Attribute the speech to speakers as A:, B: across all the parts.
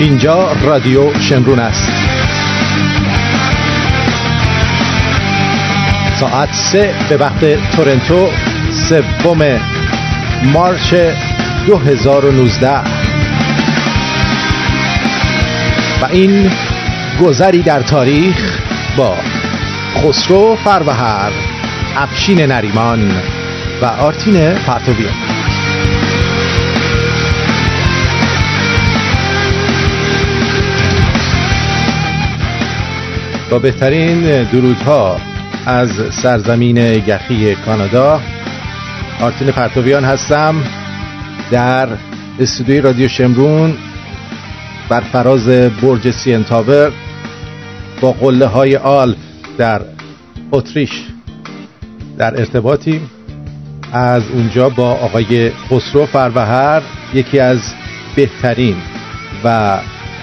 A: اینجا رادیو شمرون است. ساعت سه به وقت تورنتو سوم مارچ 2019 و این گذری در تاریخ با خسرو فروهر افشین نریمان و آرتین پرتویان با بهترین درودها از سرزمین یخی کانادا. آرتین پرتویان هستم در استودیوی رادیو شمرون بر فراز برج سین تاور با قله های آل در اتریش در ارتباطیم از اونجا با آقای خسرو فروهر یکی از بهترین و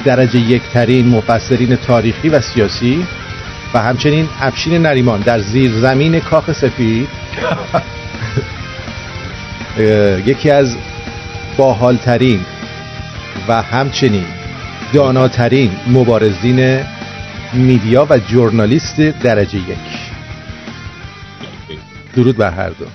A: درجه یکترین مفسرین تاریخی و سیاسی و همچنین افشین نریمان در زیر زمین کاخ سفید. یکی از باحالترین و همچنین داناترین مبارزین میدیا و جورنالیست درجه یک. درود بر هر دو.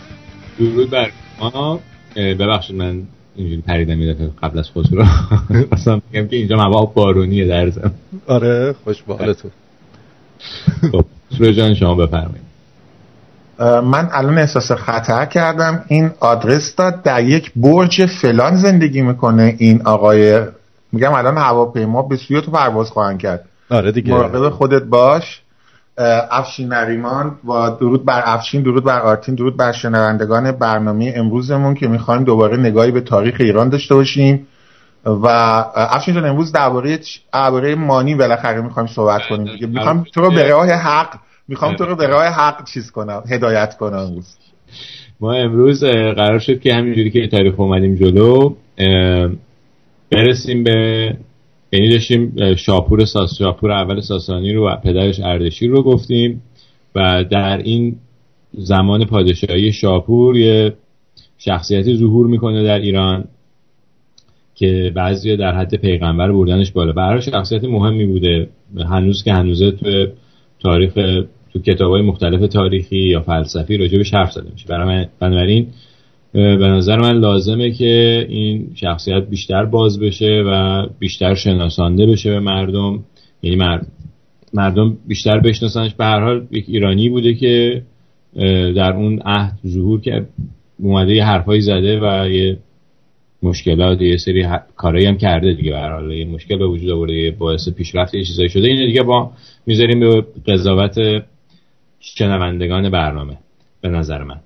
B: درود بر ما ببخشید من اینجوری پریدم یه قبل از خسرو اصلا میگم که اینجا مبا بارونیه در زم
A: آره خوش به حالتون
B: خب جان شما بفرمایید.
C: من الان احساس خطر کردم. این آدرس داد در یک برج فلان زندگی می‌کنه این آقای. میگم الان هواپیما به سوی تو پرواز خواهند کرد.
A: آره دیگه.
C: مراقب خودت باش. افشین نریمان و درود بر افشین درود بر آرتین درود بر شنوندگان برنامه امروزمون که می‌خوایم دوباره نگاهی به تاریخ ایران داشته باشیم. و افشین جان امروز درباره درباره مانی بالاخره می‌خوایم صحبت کنیم. دیگه می‌خوام تو رو به راه حق می‌خوام تو رو به راه حق چیز کنم هدایت کنم امروز.
B: ما امروز قرار شد که همینجوری که تاریخ اومدیم جلو برسیم به یعنی داشتیم شاپور ساس شاپور اول ساسانی رو و پدرش اردشیر رو گفتیم و در این زمان پادشاهی شاپور یه شخصیتی ظهور می‌کنه در ایران. که بعضی در حد پیغمبر بردنش بالا. برای شخصیت مهمی بوده. هنوز که هنوزه تو تاریخ تو کتاب های مختلف تاریخی یا فلسفی راجبش حرف زده میشه. برای بنابراین به نظر من لازمه که این شخصیت بیشتر باز بشه و بیشتر شناسانده بشه به مردم. یعنی مردم بیشتر بشناسنش. به هر حال یک ایرانی بوده که در اون عهد ظهور که اومده یه حرفایی زده و یه مشکلات یه سری کارایی هم کرده دیگه به حال. مشکل به وجود آورده باعث پیشرفت یه چیزایی شده. اینو دیگه با می‌ذاریم به قضاوت شنوندگان برنامه به نظر من.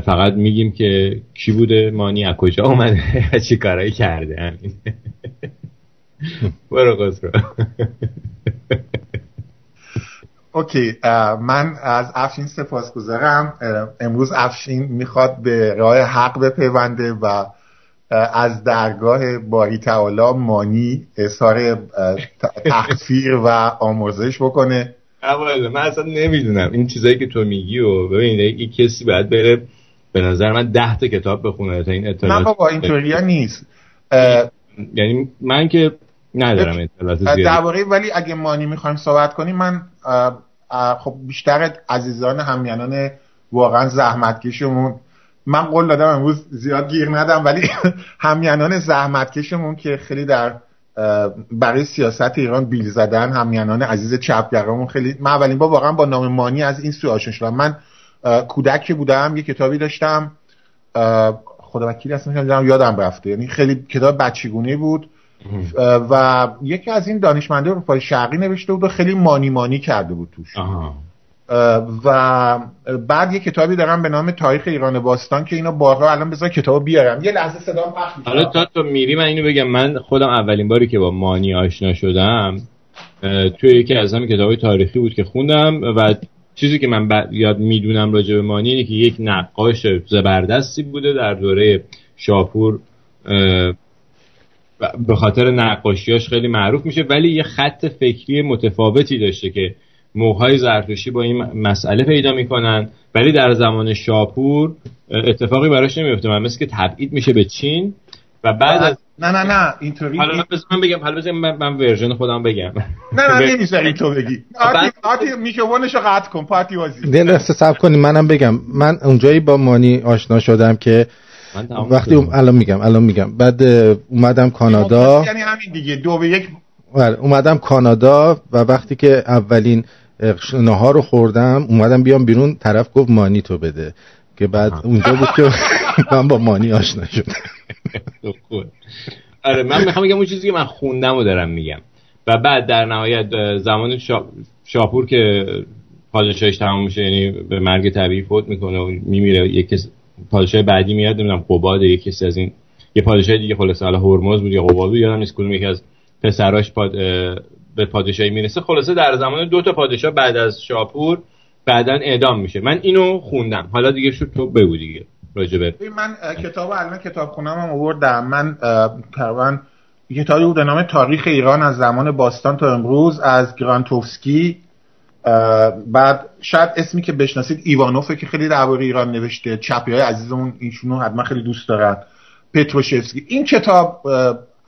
B: فقط میگیم که کی بوده مانی از کجا اومده چی کارایی کرده. همین. برو قصرو
C: اوکی. من از افشین سپاس گذارم امروز افشین می‌خواد به راه حق بپیونده و از درگاه باری تعالی مانی اظهار تخفیر و آمرزش بکنه.
B: من اصلا نمی‌دونم این چیزایی که تو میگی و ببین یک کسی باید بره به نظر من ده تا کتاب بخونه تا این اطلاعات
C: نه بابا اینطوریا نیست.
B: یعنی من که ندارم اطلاعات زیادی.
C: درباره ولی اگه مانی می‌خوایم صحبت کنیم من خب بیشتر عزیزان همیانان واقعا زحمتکشمون من قول دادم امروز زیاد گیر ندم ولی همیانان زحمتکشمون که خیلی در برای سیاست ایران بیل زدن همیانان عزیز چپگرامون خیلی من اولین بار واقعا با نام مانی از این سو آشنا شدم. من کودک بودم یه کتابی داشتم خدا وکیلی اصلا یادم رفته. یعنی خیلی کتاب بچگونه بود. و یکی از این دانشمنده اروپای شرقی نوشته بود و خیلی مانی مانی کرده بود توش. و بعد یه کتابی دارم به نام تاریخ ایران باستان که اینو بارها الان بذار کتاب بیارم. یه لحظه صدا پخش
B: حالا تا تو میری من اینو بگم. من خودم اولین باری که با مانی آشنا شدم توی یکی از همین کتاب تاریخی بود که خوندم و چیزی که من یاد می‌دونم راجع به مانی اینه که یک نقاش زبردستی بوده در دوره شاپور به خاطر نقاشیاش خیلی معروف میشه ولی یه خط فکری متفاوتی داشته که موهای زرتشتی با این مسئله پیدا می‌کنن. ولی در زمان شاپور اتفاقی براش نمیفته من مثل که تبعید میشه به چین و بعد از
C: نه نه نه اینطوری
B: حالا من بگم حالا بزن من, من ورژن خودم بگم.
C: نه نه نمی‌ذاری تو بگی. آتی آتی میکروفونشو قطع کن پاتی بازی.
A: نه نه صبر کنیم منم بگم. من اونجایی با مانی آشنا شدم که وقتی. الان میگم الان میگم. بعد اومدم کانادا.
C: یعنی همین دیگه. دو به یک
A: اومدم کانادا و وقتی که اولین نهار رو خوردم اومدم بیام بیرون طرف گفت مانی تو بده. که بعد اونجا بود که من با مانی آشنا شدم.
B: آره من می‌خوام بگم اون چیزی که من خوندم و دارم میگم. و بعد در نهایت زمان شاپور که پادشاهش تمام میشه یعنی به مرگ طبیعی فوت می‌کنه و میمیره یک پادشاه بعدی میاد نمی‌دونم قباد یک کسی از این یه پادشاه دیگه خلاص حالا هرمز بود یا قباد بود یادم نیست کدوم یکی از پسراش پاد... به پادشاهی می‌رسه. خلاصه در زمان دو تا پادشاه بعد از شاپور بعدا اعدام میشه. من اینو خوندم. حالا دیگه شد تو بگو دیگه. راجبه.
C: من کتاب الان کتاب خونم هم آوردم. من تقریبا کتابی بود نام تاریخ ایران از زمان باستان تا امروز از گرانتوفسکی. بعد شاید اسمی که بشناسید ایوانوفه که خیلی درباره ایران نوشته. چپی های عزیزمون اینشونو حتما خیلی دوست دارن. پتروشفسکی این کتاب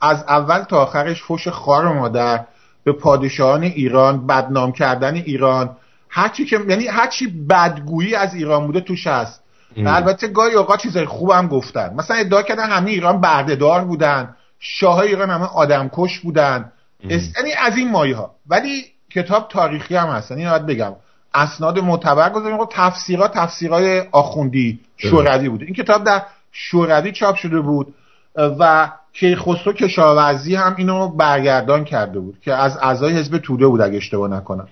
C: از اول تا آخرش فوش خار مادر به پادشاهان ایران بدنام کردن ایران. هرچی که یعنی هرچی بدگویی از ایران بوده توش هست. و البته گاهی اوقات چیزای خوب هم گفتن. مثلا ادعا کردن همه ایران بردهدار بودن. شاه ایران همه آدمکش بودن. یعنی از این مایه ها ولی کتاب تاریخی هم هست. یعنی باید بگم. اسناد معتبر گذاریم. خب تفسیرات تفسیرهای آخوندی شوروی بوده. این کتاب در شوروی چاپ شده بود. و کیخسرو کشاورزی هم اینو برگردان کرده بود که از اعضای حزب توده بود اگه اشتباه نکنم.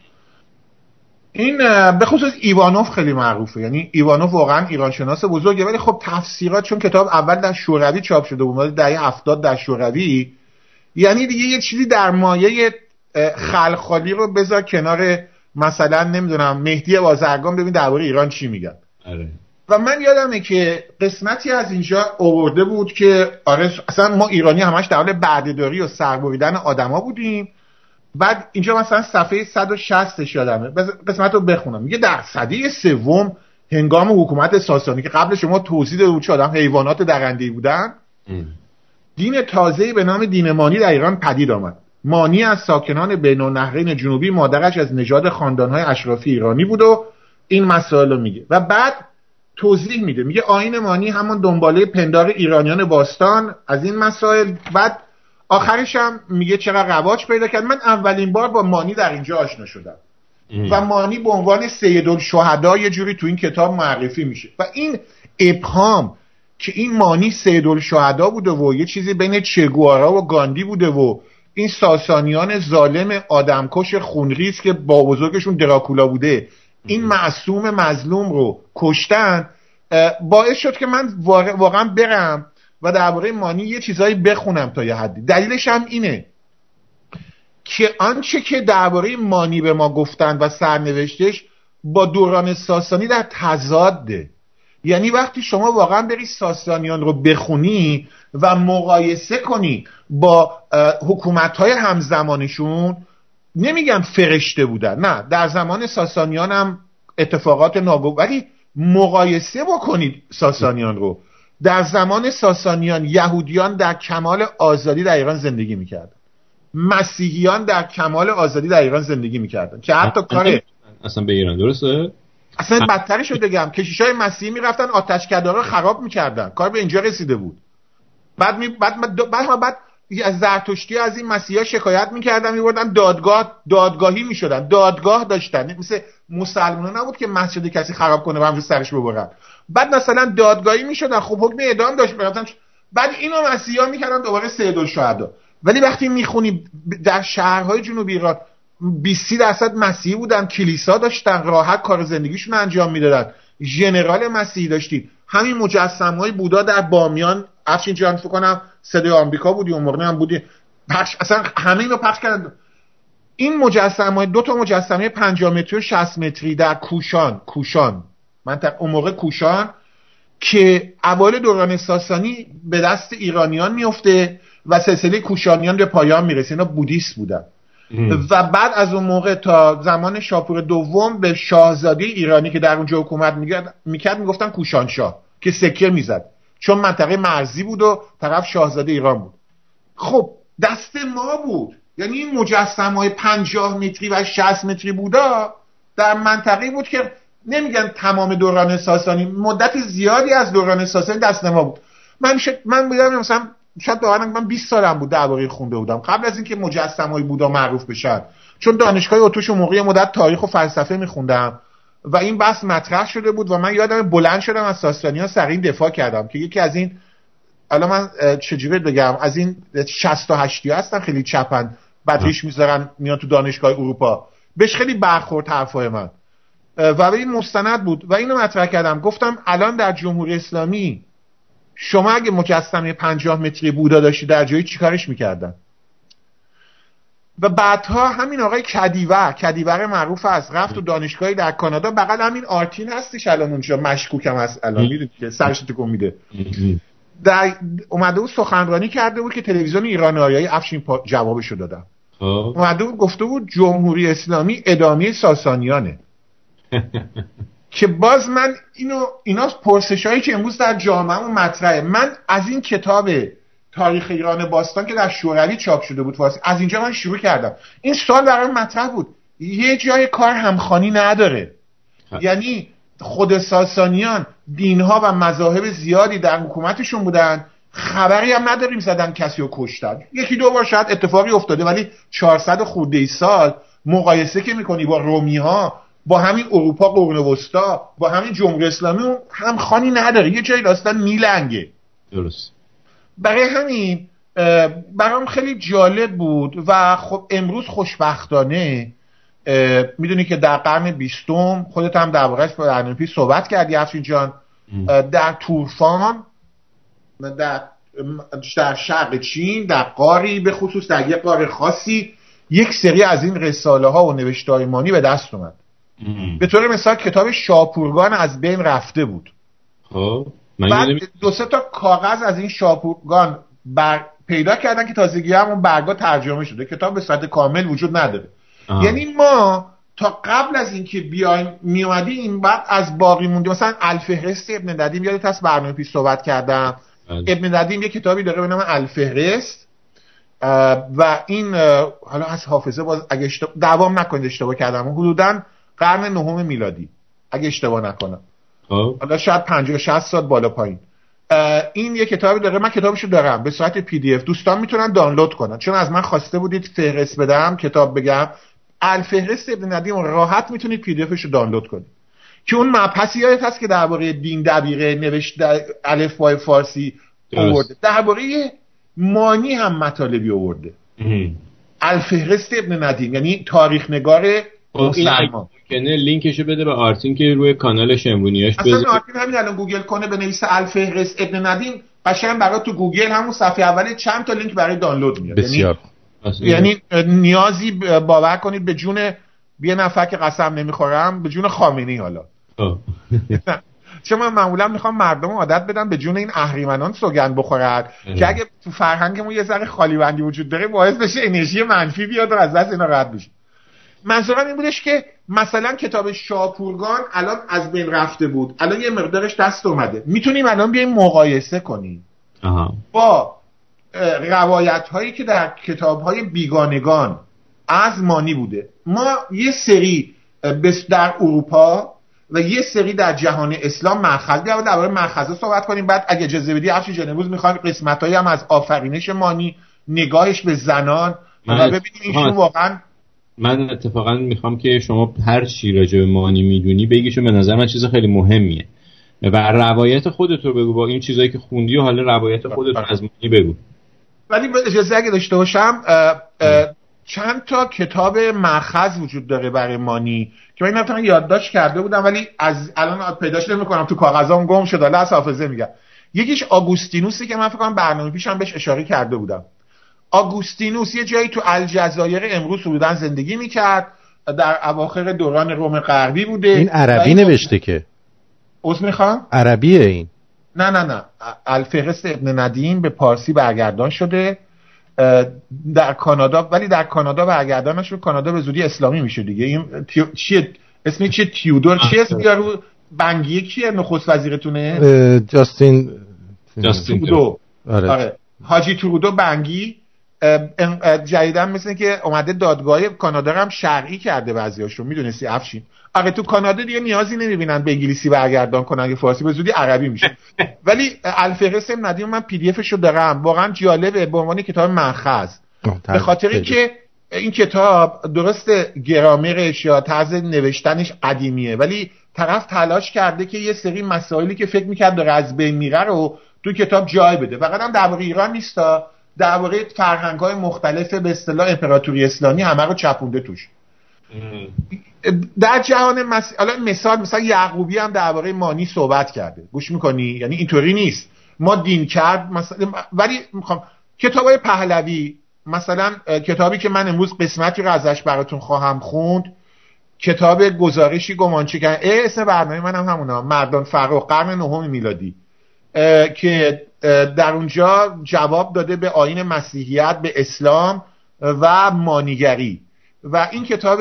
C: این به خصوص ایوانوف خیلی معروفه. یعنی ایوانوف واقعا ایران شناس بزرگه ولی خب تفسیرات چون کتاب اول در شوروی چاپ شده بود دهه هفتاد در شوروی یعنی دیگه یه چیزی در مایه خلخالی رو بذار کنار مثلا نمی‌دونم مهدی بازرگان ببین درباره ایران چی میگن.
B: آره.
C: و من یادمه که قسمتی از اینجا اوورده بود که آره اصلا ما ایرانی همش در حال بردهداری و سربریدن آدما بودیم. بعد اینجا مثلا صفحه 160 یادمه. قسمت رو بخونم. میگه در صده سوم هنگام حکومت ساسانی که قبل شما توضیح داده بود چه آدم حیوانات درنده بودن. دین تازه به نام دین مانی در ایران پدید آمد. مانی از ساکنان بین النهرین جنوبی مادرش از نژاد خاندانهای اشرافی ایرانی بود و این مسائل رو میگه. و بعد توضیح میده. میگه آین مانی همون دنباله پندار ایرانیان باستان از این مسائل. بعد آخرش هم میگه چقدر رواج پیدا کرد. من اولین بار با مانی در اینجا آشنا شدم. و مانی به عنوان سید الشهدا یه جوری تو این کتاب معرفی میشه. و این ابهام که این مانی سید الشهدا بوده و یه چیزی بین چگوارا و گاندی بوده و این ساسانیان ظالم آدمکش خونریز که با بزرگشون دراکولا بوده این معصوم مظلوم رو کشتن باعث شد که من واقعا برم و درباره مانی یه چیزایی بخونم تا یه حدی. دلیلش هم اینه که آنچه که درباره مانی به ما گفتن و سرنوشتش با دوران ساسانی در تضاده. یعنی وقتی شما واقعا بری ساسانیان رو بخونی و مقایسه کنی با حکومت های همزمانشون نمیگم فرشته بودن نه در زمان ساسانیان هم اتفاقات ناگو ولی مقایسه بکنید ساسانیان رو. در زمان ساسانیان یهودیان در کمال آزادی در ایران زندگی می‌کردن. مسیحیان در کمال آزادی در ایران زندگی می‌کردن. که حتی کار
B: اصلا به ایران درسته؟
C: اصلا بدترش رو بگم. کشیش های مسیحی می‌رفتن آتش رو خراب می‌کردن. کار به اینجا رسیده بود. بعد می... بعد بعد, بعد از زرتشتی از این مسیحا شکایت می‌کردن میبردن دادگاه دادگاهی می‌شدن. دادگاه داشتن. مثل مسلمان نبود که مسجد کسی خراب کنه و همجور سرش ببرن. بعد مثلا دادگاهی می‌شدن. خب حکم اعدام داشت بعد اینو مسیحا می‌کردن دوباره سید الشهدا. ولی وقتی می‌خونی در شهرهای جنوبی ایران 20 درصد مسیحی بودن کلیسا داشتن راحت کار زندگیشون انجام می‌دادن. ژنرال مسیحی داشتیم همین مجسم های بودا در بامیان افشین جان فکر کنم صدای آمریکا بودی اون موقع هم بودی. پخش اصلا همه اینو پخش کردن. این مجسمه دو تا مجسمه 50 متری و 60 متری در کوشان کوشان. من اون موقع کوشان که اول دوران ساسانی به دست ایرانیان میفته و سلسله کوشانیان به پایان می‌رسه. اینا بودیست بودن. و بعد از اون موقع تا زمان شاپور دوم به شاهزاده ایرانی که در اونجا حکومت می‌کرد می‌گفتن کوشانشاه که سکه می‌زد. چون منطقه مرزی بود و طرف شاهزاده ایران بود. خب دست ما بود. یعنی این مجسم های پنجاه متری و 60 متری بودا در منطقه بود که نمیگن تمام دوران ساسانی مدت زیادی از دوران ساسانی دست ما بود. من شد من بودم مثلا شاید واقعا من 20 سالم بود درباره خونده بودم. قبل از اینکه مجسم های بودا معروف بشن. چون دانشگاه اتوش و مدت تاریخ و فلسفه میخوندم. و این بحث مطرح شده بود و من یادم بلند شدم از ساسانی ها سرین دفاع کردم که یکی از این حالا من چجوری بگم؟ از این 60 تا 80 هستن خیلی چپن بعدش می‌ذارن میان تو دانشگاه اروپا. بهش خیلی برخورد حرفای من. و این مستند بود. و اینو مطرح کردم. گفتم الان در جمهوری اسلامی شما اگه مجسمه 50 متری بودا داشتی در جایی چیکارش می‌کردن؟ و بعدها همین آقای کدیور کدیور معروف از رفت و دانشگاهی در کانادا. بغل همین آرتین هستش الان اونجا. مشکوکم هست الان. می‌دونی که سرش تکون میده. در اومده بود سخنرانی کرده بود که تلویزیون ایران آریایی افشین جوابشو دادم. خب. اومده بود گفته بود جمهوری اسلامی ادامه ساسانیانه. که باز من اینو اینا پرسش هایی که امروز در جامعه مطرحه. من از این کتاب تاریخ ایران باستان که در شوروی چاپ شده بود واسه از اینجا من شروع کردم. این سوال برای مطرح بود. یه جای کار همخانی نداره. یعنی خود ساسانیان دینها و مذاهب زیادی در حکومتشون بودن. خبری هم نداریم زدن کسی رو کشتن. یکی دو بار شاید اتفاقی افتاده ولی 400 خورده ای سال مقایسه که می‌کنی با رومی ها با همین اروپا قرون وسطا با همین جمهوری اسلامی هم خانی نداره. یه جایی داستان میلنگه.
B: درست.
C: برای همین برام خیلی جالب بود و خب امروز خوشبختانه می‌دونی که در قرن بیستم خودت هم در واقعش با پیش صحبت کردی افشین جان. در تورفان در, در شرق چین در قاری به خصوص در یک قار خاصی یک سری از این رساله ها و نوشته مانی به دست اومد. به طور مثال کتاب شاپورگان از بین رفته بود.
B: خب.
C: بعد دو سه تا کاغذ از این شاپورگان بر... پیدا کردن که تازگی هم اون برگا ترجمه شده. کتاب به صورت کامل وجود نداره. یعنی ما تا قبل از اینکه بیایم میومدی این بعد از باقی مونده مثلا الفهرست ابن ندیم یادت هست برنامه پیش صحبت کردم. بله. ابن ندیم یه کتابی داره به نام الفهرست. و این حالا از حافظه باز اگه اشتباه دعوام نکنید اشتباه کردم. حدودا قرن نهم میلادی اگه اشتباه نکنم. حالا شاید 50 60 سال بالا پایین. این یه کتابی داره من کتابشو دارم. به صورت PDF. دوستان می‌تونن دانلود کنن. چون از من خواسته بودید فهرست بدم کتاب بگم. الفهرست ابن ندیم راحت می‌تونید PDF شو دانلود کنید. که اون مبحثی یادت هست که درباره دین دبیره نوشت الف بای فارسی آورده. درباره مانی هم مطالبی آورده. الفهرست ابن ندیم یعنی تاریخ نگار
B: خب، مسلمان کنه لینکشو بده به آرتین که روی کانال شمرونیاش
C: بذاره. اصلا آرتین همین الان گوگل کنه بنویس الفهرست ابن ندیم قشنگ برای تو گوگل همون صفحه اول چند تا لینک برای دانلود میاد.
A: بسیار
C: یعنی, یعنی نیازی باور کنید به جون یه نفر که قسم نمی‌خورم به جون خامنه‌ای حالا. چون من معمولا می‌خوام مردم عادت بدم به جون این اهریمنان سوگند بخورد که اگه تو فرهنگمون یه ذره خالی بندی وجود داره باعث بشه انرژی منفی بیاد و از دست اینا رد بشه. منظورم این بودش که مثلا کتاب شاپورگان الان از بین رفته بود. الان یه مقدارش دست اومده. می‌تونیم الان بیایم مقایسه کنیم. با روایت هایی که در کتاب های بیگانگان از مانی بوده. ما یه سری در اروپا و یه سری در جهان اسلام مأخذ در درباره مأخذ صحبت کنیم. بعد اگه اجازه بدی جان امروز می‌خوایم قسمت هم از آفرینش مانی نگاهش به زنان و ببینیم ایشون واقعا
B: من اتفاقا می‌خوام که شما هر چی راجع به مانی می‌دونی بگیشون به نظر من چیز خیلی مهمیه. و روایت خودت رو بگو با این چیزایی که خوندی و حالا روایت خودت رو از مانی بگو.
C: ولی اجازه اگه داشته باشم چند تا کتاب مخز وجود داره برای مانی که من نمی‌تونم یادداشت کرده بودم ولی از الان پیداش نمی‌کنم. تو کاغذام گم شده حالا از حافظه میگم. یکیش آگوستینوسی که من فکر کنم برنامه پیشم بهش اشاره کرده بودم. آگوستینوس یه جایی تو الجزایر امروز حدودا زندگی می‌کرد در اواخر دوران روم غربی بوده.
A: این عربی نوشته که.
C: از می‌خوام؟
A: عربیه این.
C: نه نه نه. الفهرست ابن ندیم به پارسی برگردان شده. در کانادا ولی در کانادا برگردانش رو کانادا به زودی اسلامی میشه دیگه. این تیو... چیه؟ اسمی چیه؟ تیودور چی اسم یارو بنگیه کیه؟ نخست وزیرتونه؟
A: جاستین
B: جاستین
C: ترودو. آره. آره. حاجی ترودو بنگی. جدیدا مثل که اومده دادگاه کانادا هم شرعی کرده بعضیاشو می‌دونستی؟ افشین. آره تو کانادا دیگه نیازی نمی‌بینن به انگلیسی برگردان کنن اگه فارسی به زودی عربی میشه. ولی الفهرست ندیم من پی دی افشو دارم. واقعا جالبه به عنوان کتاب مأخذ به خاطر اینکه این کتاب درست گرامرش یا طرز نوشتنش قدیمیه ولی طرف تلاش کرده که یه سری مسائلی که فکر می‌کرد داره از بین میره رو تو کتاب جای بده. فقط هم در ایران نیستا درباره فرهنگ های مختلف به اصطلاح امپراتوری اسلامی همه رو چپونده توش. در جهان مس... مثال مثلا یعقوبی هم درباره مانی صحبت کرده. گوش می‌کنی؟ یعنی اینطوری نیست. ما دین کرد مثلا ولی می‌خوام کتاب های پهلوی مثلا کتابی که من امروز قسمتی رو ازش براتون خواهم خوند کتاب گزارشی گمانچه کردن اسم برنامه من هم همونا. مردان فروخ قرن نهم میلادی. که در اونجا جواب داده به آین مسیحیت به اسلام و مانیگری. و این کتاب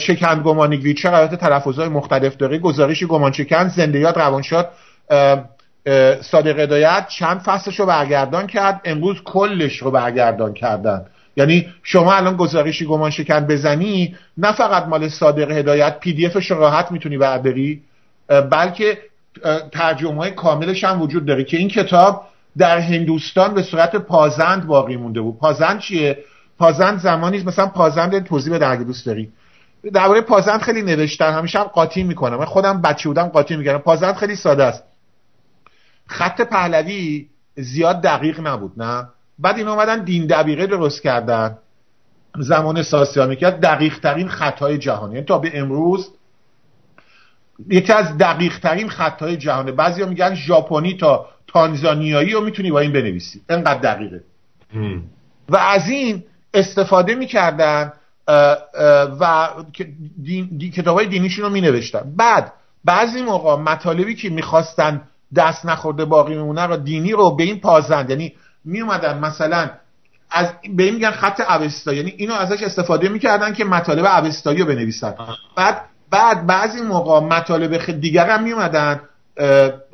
C: شکند گمانیگری چه البته تلفظهای مختلف داره؟ گزارشی گمان شکند زندیات روانشاد صادق هدایت چند فصلش رو برگردان کرد امروز کلش رو برگردان کردن. یعنی شما الان گزارشی گمان شکن بزنی نه فقط مال صادق هدایت پی دی افش راحت می‌تونی برداری بلکه ترجمه های کاملش هم وجود داره که این کتاب در هندوستان به صورت پازند باقی مونده بود. پازند چیه؟ پازند زمانی مثلا پازند توضیح به درگه دوست داری. درباره پازند خیلی نوشتن همیشه هم قاطی می‌کنم. من خودم بچه بودم قاطی می‌کردم. پازند خیلی ساده است. خط پهلوی زیاد دقیق نبود نه؟ بعد این اومدن دین دبیقه درست کردن. زمان ساسیانی که دقیق ترین خطای جهانی. یعنی تا به امروز یکی از دقیق ترین خطای جهانه بعضی میگن ژاپنی تا تانزانیایی رو می‌تونی با این بنویسی. انقدر دقیقه. و از این استفاده می‌کردن و دین، کتاب های دینیشون رو مینوشتن. بعد بعضی موقع مطالبی که می‌خواستن دست نخورده باقی میمونه رو دینی رو به این پازند. یعنی می اومدن مثلا از به این میگن خط اوستا. یعنی اینو ازش استفاده می‌کردن که مطالب اوستایی رو بنویسن. بعد بعد بعضی موقع مطالب دیگر هم می اومدن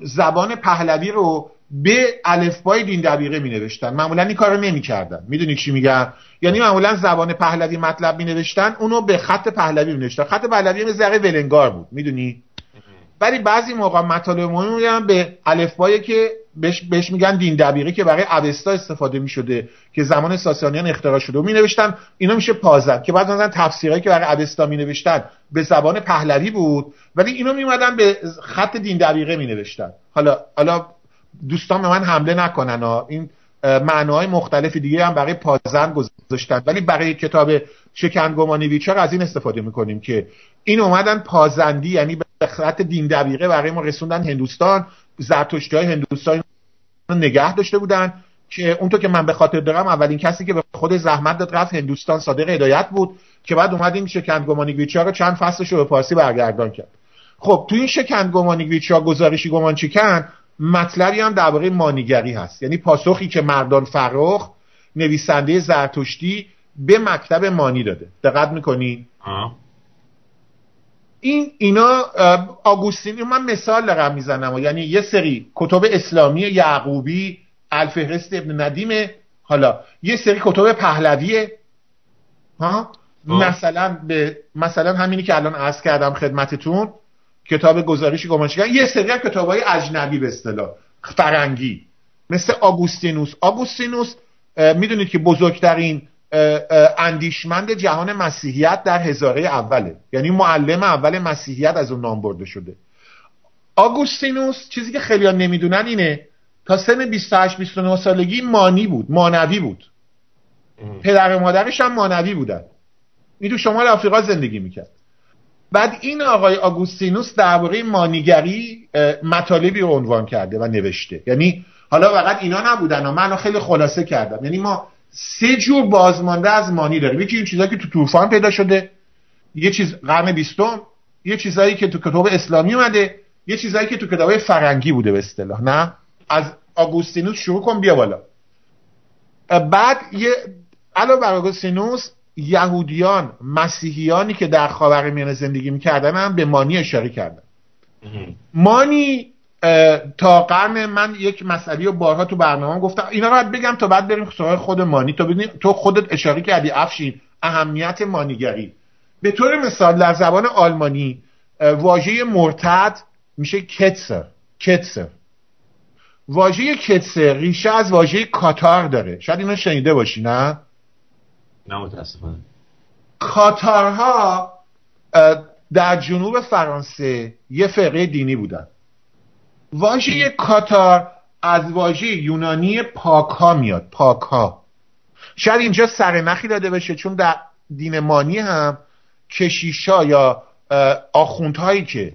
C: زبان پهلوی رو به الفبای دین دبیقه می نوشتن معمولا این کار رو نمی کردن می‌دونی چی میگم؟ یعنی معمولا زبان پهلوی مطلب می نوشتن اونو به خط پهلوی می نوشتن خط پهلوی به ذره ولنگار بود. می‌دونی؟ ولی بعضی موقع مطالب مهمی به الفبایی که بهش, بهش میگن دین دبیقه که برای اوستا استفاده می‌شده که زمان ساسانیان اختراع شده. و می نوشتن اینا میشه پازن که بعد مثلا تفسیرهایی که برای اوستا می نوشتن به زبان پهلوی بود ولی اینو می به خط دین دبیقه می نوشتن حالا حالا دوستان به من حمله نکنن ها. این معناهای مختلف دیگه هم برای پازن گذاشتن. ولی برای کتاب شکنگمانی ویچار از این استفاده می‌کنیم که این اومدن پازندی یعنی به خط دین دبیقه برای ما رسوندن هندوستان. زرتشتی های هندوستان نگه داشته بودن که اونطور که من به خاطر دارم اولین کسی که به خود زحمت داد رفت هندوستان صادق هدایت بود که بعد اومد این شکندگمانیگویچا رو چند فصلش رو به پارسی برگردان کرد. خب تو این شکندگمانیگویچا گزارشی گمان چیکن؟ مطلبی هم درباره مانیگری هست. یعنی پاسخی که مردان فرخ نویسنده زرتشتی به مکتب مانی داده. دقت می‌کنی؟ این اینا آگوستینی من مثال دارم می‌زنم. یعنی یه سری کتب اسلامی یعقوبی الفهرست ابن ندیمه حالا یه سری کتب پهلویه. ها؟ مثلا به مثلا همینی که الان عرض کردم خدمتتون کتاب گزارشی گمانشگر یه سری کتاب های اجنبی به اصطلاح. فرنگی. مثل آگوستینوس. آگوستینوس می‌دونید که بزرگترین اندیشمند جهان مسیحیت در هزاره اوله. یعنی معلم اول مسیحیت از اون نام برده شده. آگوستینوس چیزی که خیلی نمی‌دونن اینه تا سن 28-29 سالگی مانی بود مانوی بود. پدر و مادرش هم مانوی بودن. این تو شمال آفریقا زندگی می‌کرد. بعد این آقای آگوستینوس درباره مانیگری مطالبی رو عنوان کرده و نوشته. یعنی حالا فقط اینا نبودن و من خیلی خلاصه کردم. یعنی ما سه جور بازمانده از مانی داریم. یکی این چیزایی که تو طوفان پیدا شده یه چیز قرن بیستم یه چیزایی که تو کتاب اسلامی اومده یه چیزایی که تو کتاب فرنگی بوده به اصطلاح نه؟ از آگوستینوس شروع کن بیا بالا. بعد یه علاوه بر آگوستینوس یهودیان مسیحیانی که در خاورمیانه زندگی می‌کردن هم به مانی اشاره کردن. مانی تا قرن من یک مسئله و بارها تو برنامه گفتم. اینا رو باید بگم تا بعد بریم سراغ خود مانی. تو تو خودت اشاره کردی افشین اهمیت مانیگری. به طور مثال در زبان آلمانی واژه مرتد میشه کتسر کتسر. واژه کتسر ریشه از واژه کاتار داره. شاید اینو شنیده باشی نه؟
B: نه متاسفانه.
C: کاتارها در جنوب فرانسه یه فرقه دینی بودن. واژه کاتار از واژه یونانی پاکا میاد پاکا. شاید اینجا سرنخی داده بشه چون در دین مانی هم کشیشا یا آخوندهایی که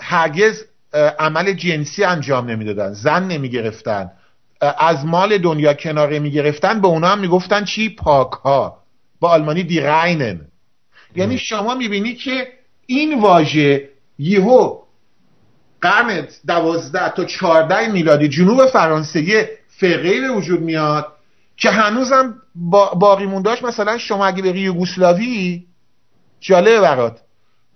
C: هرگز عمل جنسی انجام نمی‌دادن زن نمی‌گرفتن از مال دنیا کناره می‌گرفتن به اونا هم می‌گفتن چی؟ پاک ها با آلمانی دی راینن یعنی شما می‌بینی که این واژه یهو قرن دوازده تا چهارده میلادی جنوب فرانسه یه فرقه به وجود میاد که هنوزم با باقی مونداش مثلا شما اگه بری یوگوسلاوی جالبه برات.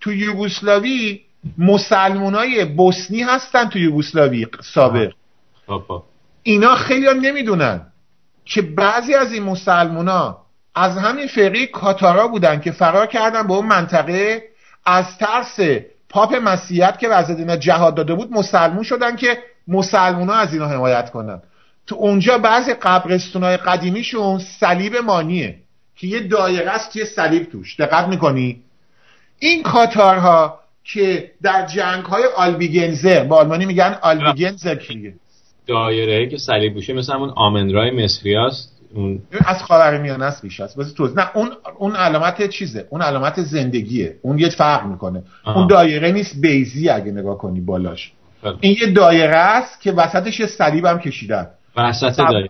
C: تو یوگوسلاوی مسلمونای بوسنی هستن تو یوگوسلاوی سابق. اینا خیلی نمی‌دونن که بعضی از این مسلمونا از همین فرقه کاتارا بودن که فرار کردن به اون منطقه از ترس پاپ مسیحیت که وزد اینا جهاد داده بود مسلمون شدن که مسلمونا از اینا حمایت کنن. تو اونجا بعضی قبرستونای قدیمیشون صلیب مانیه که یه دایره است یه صلیب توش. دقت می‌کنی؟ این کاتارها که در جنگ های آلبیگنزر با آلمانی میگن آلبیگنزر کیه
B: دایره که صلیب بوشه مثل همون آمنرای مصری است
C: اون... از خاورمیانه است بیش است. بس توز نه اون اون علامت چیزه؟ اون علامت زندگیه. اون یه فرق می‌کنه. اون دایره نیست بیزی اگه نگاه کنی بالاش. این یه دایره است که وسطش یه صلیب هم کشیدن.
B: وسط دایره.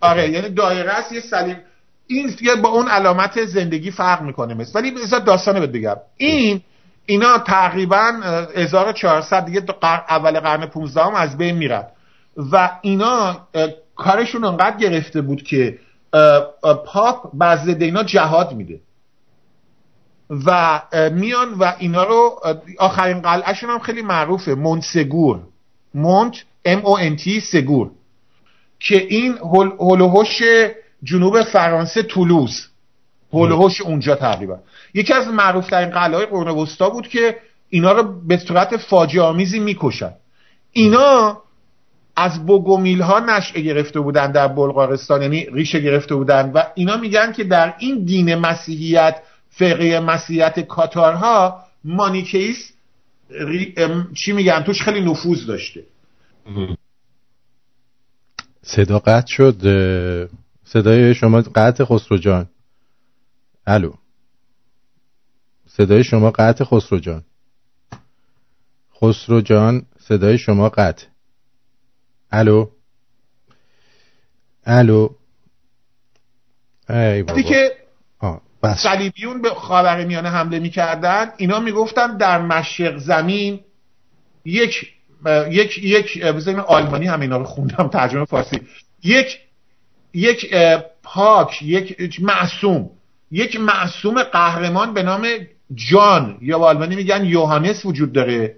C: آره یعنی دایره است یه صلیب. این با اون علامت زندگی فرق می‌کنه مثل ولی بذار داستانه بهت بگم. این اینا تقریبا 1400 دیگه اول قرن 15 هم از بین میرن. و اینا کارشون انقدر گرفته بود که پاپ بعض اینا جهاد میده. و میان و اینا رو آخرین قلعهشون هم خیلی معروفه. مونسگور مونت ام او ان تی سگور. که این هلوهوش جنوب فرانسه تولوز. هلوهوش اونجا تقریبا. یکی از معروف ترین قلعه قرون وسطا بود که اینا رو به صورت فاجعه آمیزی می‌کشن. اینا از بوگومیل ها نشعه گرفته بودن در بلغارستان یعنی ریشه گرفته بودن و اینا میگن که در این دین مسیحیت فرقه مسیحیت کاتارها مانیکیس چی میگن؟ توش خیلی نفوذ داشته.
A: صدا قطع شد صدای شما قطع خسرو جان. الو. صدای شما قطع خسرو جان. خسرو جان صدای شما قطع. الو؟ الو؟
C: ای بابا. که صلیبیون به خاور میانه حمله می‌کردن. اینا می‌گفتن در مشرق زمین یک یک یک آلمانی هم اینا رو خوندم ترجمه فارسی. یک یک پاک یک معصوم. یک معصوم قهرمان به نام جان یا آلمانی میگن یوهانس وجود داره.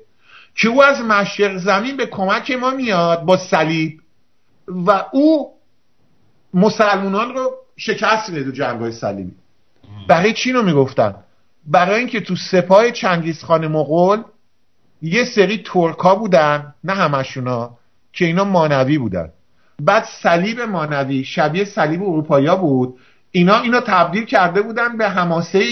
C: که او از مشرق زمین به کمک ما میاد با صلیب و او مسلمانان رو شکست میده تو جنگ های صلیبی. برای چی رو می‌گفتن؟ برای اینکه تو سپاه چنگیزخان مغول یه سری ترکا بودن نه همشونا که اینا مانوی بودن. بعد صلیب مانوی شبیه صلیب اروپایی بود. اینا اینا تبدیل کرده بودن به هماسه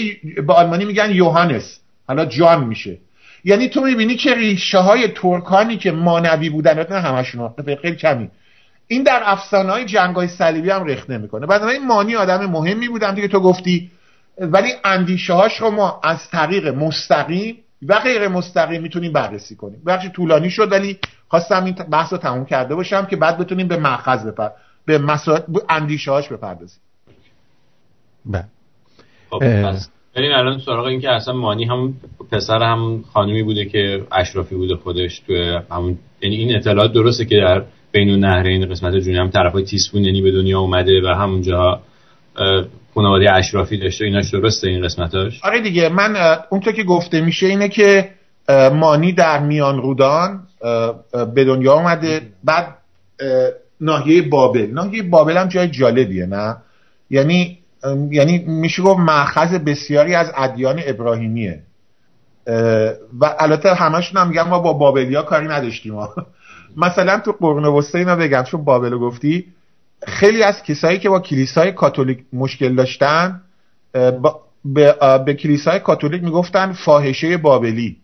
C: به آلمانی میگن یوهانس. حالا جان میشه. یعنی تو می‌بینی که ریشه های ترکانی که مانوی بودن نه همشون خیلی کمی. این در افسانه های جنگ های صلیبی هم رخ نمی‌کنه. این مانی آدم مهمی بودن دیگه تو گفتی. ولی اندیشه هاش رو ما از طریق مستقیم و غیر مستقیم می‌تونیم بررسی کنیم. بخشی طولانی شد ولی خواستم این بحث رو تموم کرده باشم که بعد بتونیم به مأخذ بپر به مسائل اندیشه هاش بپردازیم.
A: بله.
B: بریم الان سراغ این که اصلا مانی هم پسر هم خانمی بوده که اشرافی بوده خودش تو همون یعنی این اطلاعات درسته که در بین این قسمت جونی هم طرفای تیسپون یعنی به دنیا اومده و همونجا خانواده اشرافی داشته ایناش درسته این قسمتاش؟
C: آره دیگه من اونطور که گفته میشه اینه که مانی در میان رودان به دنیا آمده بعد ناحیه بابل. ناحیه بابل هم جای جالبیه نه؟ یعنی یعنی میشه گفت مأخذ بسیاری از ادیان ابراهیمیه. و البته همشون هم میگن ما با بابلیا کاری نداشتیم. مثلا تو قرون وسطا اینا بگم چون بابل گفتی خیلی از کسایی که با کلیسای کاتولیک مشکل داشتن به, به کلیسای کاتولیک می‌گفتن فاحشه بابلی.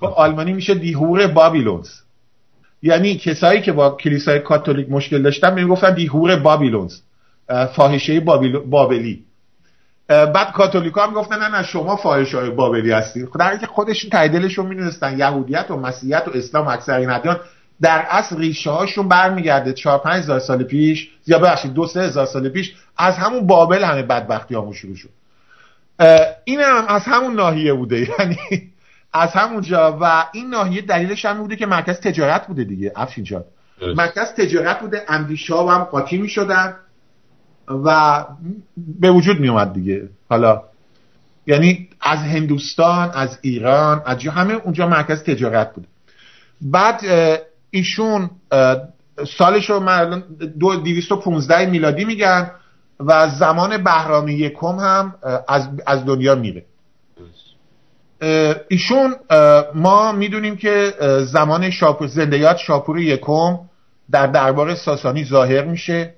C: با آلمانی میشه دیهور بابیلونز. یعنی کسایی که با کلیسای کاتولیک مشکل داشتن می‌گفتن دیهور بابیلونز. فاحشه بابلی. بعد کاتولیکا هم گفتن نه نه شما فاحشه های بابلی هستید. در که خودشون تایدلشون می‌دونستن یهودیت و مسیحیت و اسلام اکثر این ادیان در اصل ریشه هاشون برمیگرده. 4 5 هزار سال پیش یا ببخشید 2 3 هزار سال پیش از همون بابل همه بدبختی همون شروع شد. این هم از همون ناحیه بوده. یعنی از همونجا و این ناحیه دلیلش هم بوده که مرکز تجارت بوده دیگه. افشین جان. مرکز تجارت بوده. اندیشه ها هم قاطی می شدن و به وجود می اومد دیگه. حالا یعنی از هندوستان از ایران از همه اونجا مرکز تجارت بوده بعد ایشون سالش رو دو دیویست میلادی میگن و زمان بهرامی یکم هم از, از دنیا میره. ایشون ما می‌دونیم که زمان شاپور زندیات شاپور یکم در دربار ساسانی ظاهر میشه.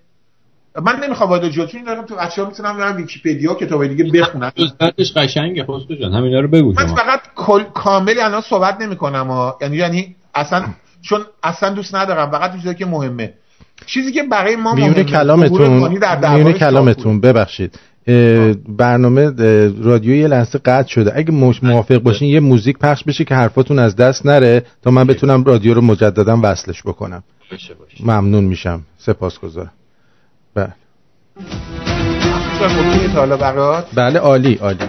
C: من نمی‌خوام وارد جزئی دارم تو بچه‌ها می‌تونم برم ویکی‌پدیا کتاب دیگه بخونم
B: جزئیاتش قشنگه خسرو جان. همینا رو بگو
C: من فقط کل کامل الان صحبت نمی‌کنم ها. یعنی یعنی اصلا چون اصلا دوست ندارم. فقط چیزی که مهمه. چیزی که برای ما
D: مهمه کلامتون میونه کلامتون. ببخشید. برنامه رادیو یه لحظه قطع شده. اگه موافق باشین یه موزیک پخش بشه که حرفاتون از دست نره تا من بتونم رادیو رو مجددا وصلش بکنم. ممنون میشم. سپاسگزارم. بله. بله عالی عالی.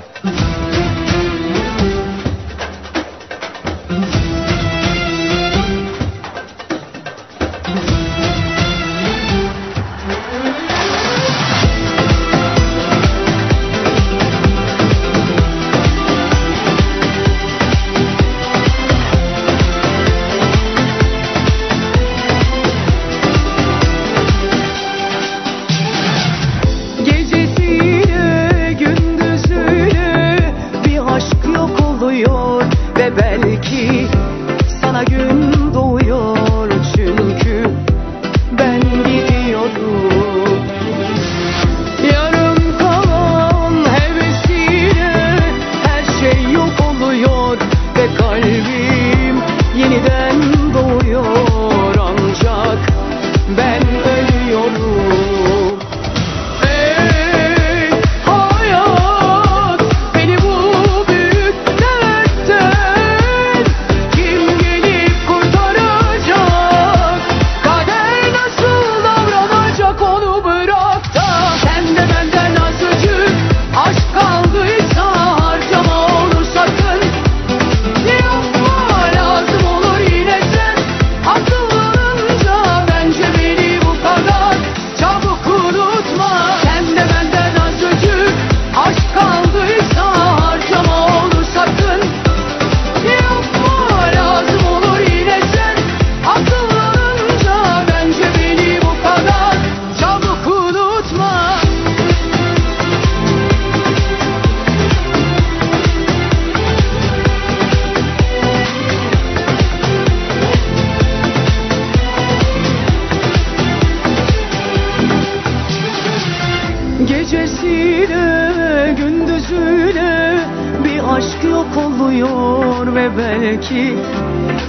A: ki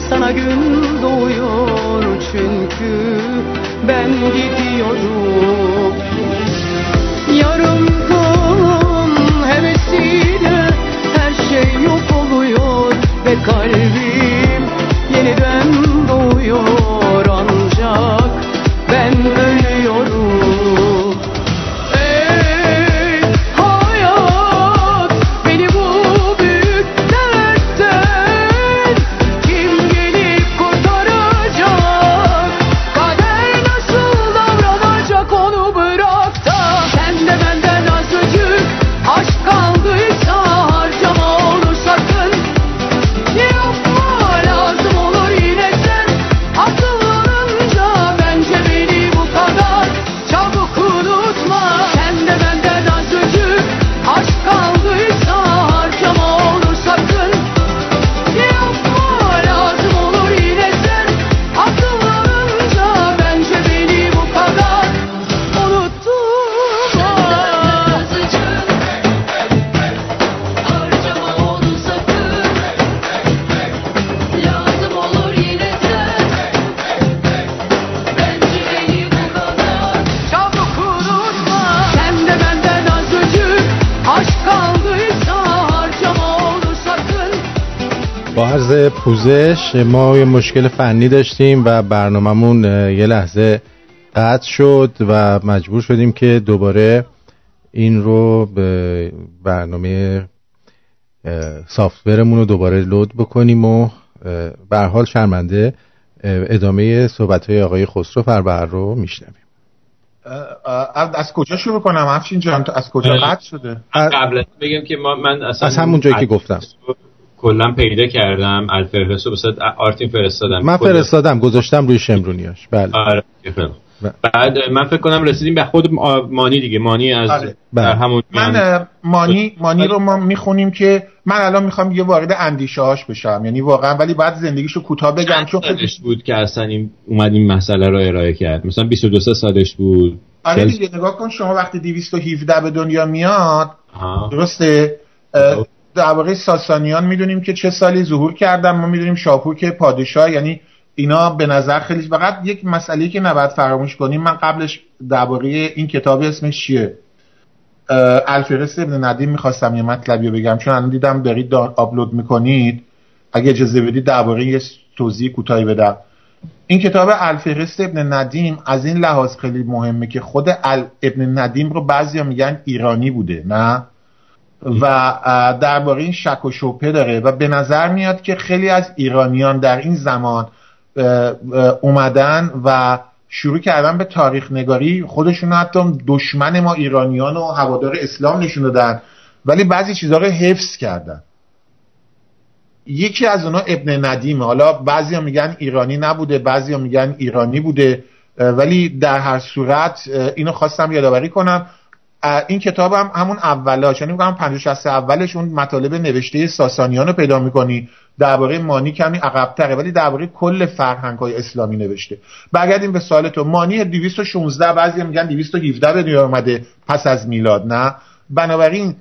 A: sana gün doğuyor çünkü ben gidiyorum. پوزش ما یه مشکل فنی داشتیم و برنامهمون یه لحظه قطع شد و مجبور شدیم که دوباره این رو به برنامه سافتورمون رو دوباره لود بکنیم و به حال شرمنده ادامه صحبت های آقای خسرو فربر رو میشنویم.
C: از کجا شروع کنم؟ افشین جان از کجا قطع شده؟
B: قبل بگم که ما من اصلا
A: از همون جایی که گفتم.
B: کلا پیدا کردم رو به آرتین فرستادم.
A: من فرستادم گذاشتم روی شمرونیاش. بله.
B: آره بعد من فکر کنم رسیدیم به خود مانی دیگه. مانی از
C: آره. در همون من مانی مانی رو ما می‌خونیم که من الان می‌خوام یه وارد اندیشه هاش بشم. یعنی واقعا ولی بعد زندگیشو کوتاه بگم چون
B: سالش بود که اصلا این اومد این مسئله رو ارائه کرد. مثلا 22 سالش بود.
C: آره دیگه نگاه کن شما وقتی 217 به دنیا میاد. درسته؟ واقع ساسانیان می‌دونیم که چه سالی ظهور کردن ما می‌دونیم شاپور که پادشاه یعنی اینا به نظر خیلی فقط یک مسئله که نباید فراموش کنیم. من قبلش درباره این کتاب اسمش چیه؟ الفرست ابن ندیم می‌خواستم یه مطلبی بگم چون الان دیدم دارید آپلود می‌کنید. اگه اجازه بدید درباره یه توضیح کوتاهی بدم. این کتاب الفرست ابن ندیم از این لحاظ خیلی مهمه که خود ابن ندیم رو بعضیا میگن ایرانی بوده نه؟ و درباره این شک و شبهه داره و به نظر میاد که خیلی از ایرانیان در این زمان اومدن و شروع کردن به تاریخ نگاری خودشون حتی دشمن ما ایرانیان و هوادار اسلام نشون دادن ولی بعضی چیزها رو حفظ کردن. یکی از اونا ابن ندیمه حالا بعضی میگن ایرانی نبوده بعضی میگن ایرانی بوده ولی در هر صورت اینو خواستم یادآوری کنم. این کتاب هم همون اولاش یعنی میگم 50 60 اولش اون مطالب نوشته ساسانیان رو پیدا می‌کنی. درباره مانی کمی عقبتره ولی درباره کل فرهنگ های اسلامی نوشته. برگردیم به سوال تو. مانی 216 بعضی میگن 217 به دنیا اومده پس از میلاد نه؟ بنابراین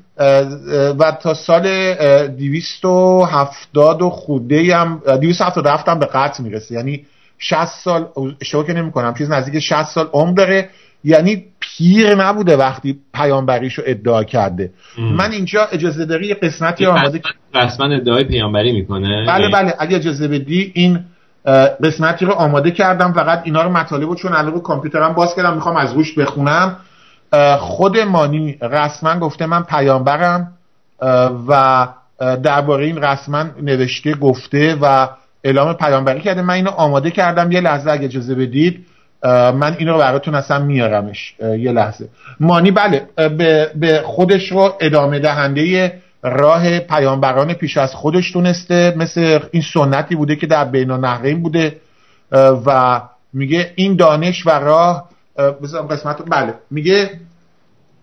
C: و تا سال 270 و خوده هم 277 هم به قطع می‌رسه. یعنی 60 سال اشتباه که نمی کنم چیز نزدیک 60 سال عمر داره یعنی پیر نبوده وقتی پیامبریشو ادعا کرده. من اینجا اجازه داری یه قسمتی آماده
B: رسما ادعای پیامبری می‌کنه.
C: بله بله. اگه اجازه بدی این قسمتی رو آماده کردم. فقط اینا رو مطالب چون الان کامپیوترم باز کردم می‌خوام از روش بخونم. خود مانی رسما گفته من پیامبرم و درباره این رسما نوشته گفته و اعلام پیامبری کرده. من اینو آماده کردم. یه لحظه اگه اجازه بدید. من این رو براتون اصلا میارمش یه لحظه. مانی بله به خودش رو ادامه دهنده راه پیامبران پیش از خودش تونسته مثل این سنتی بوده که در بین نهرین بوده و میگه این دانش و راه قسمت بله میگه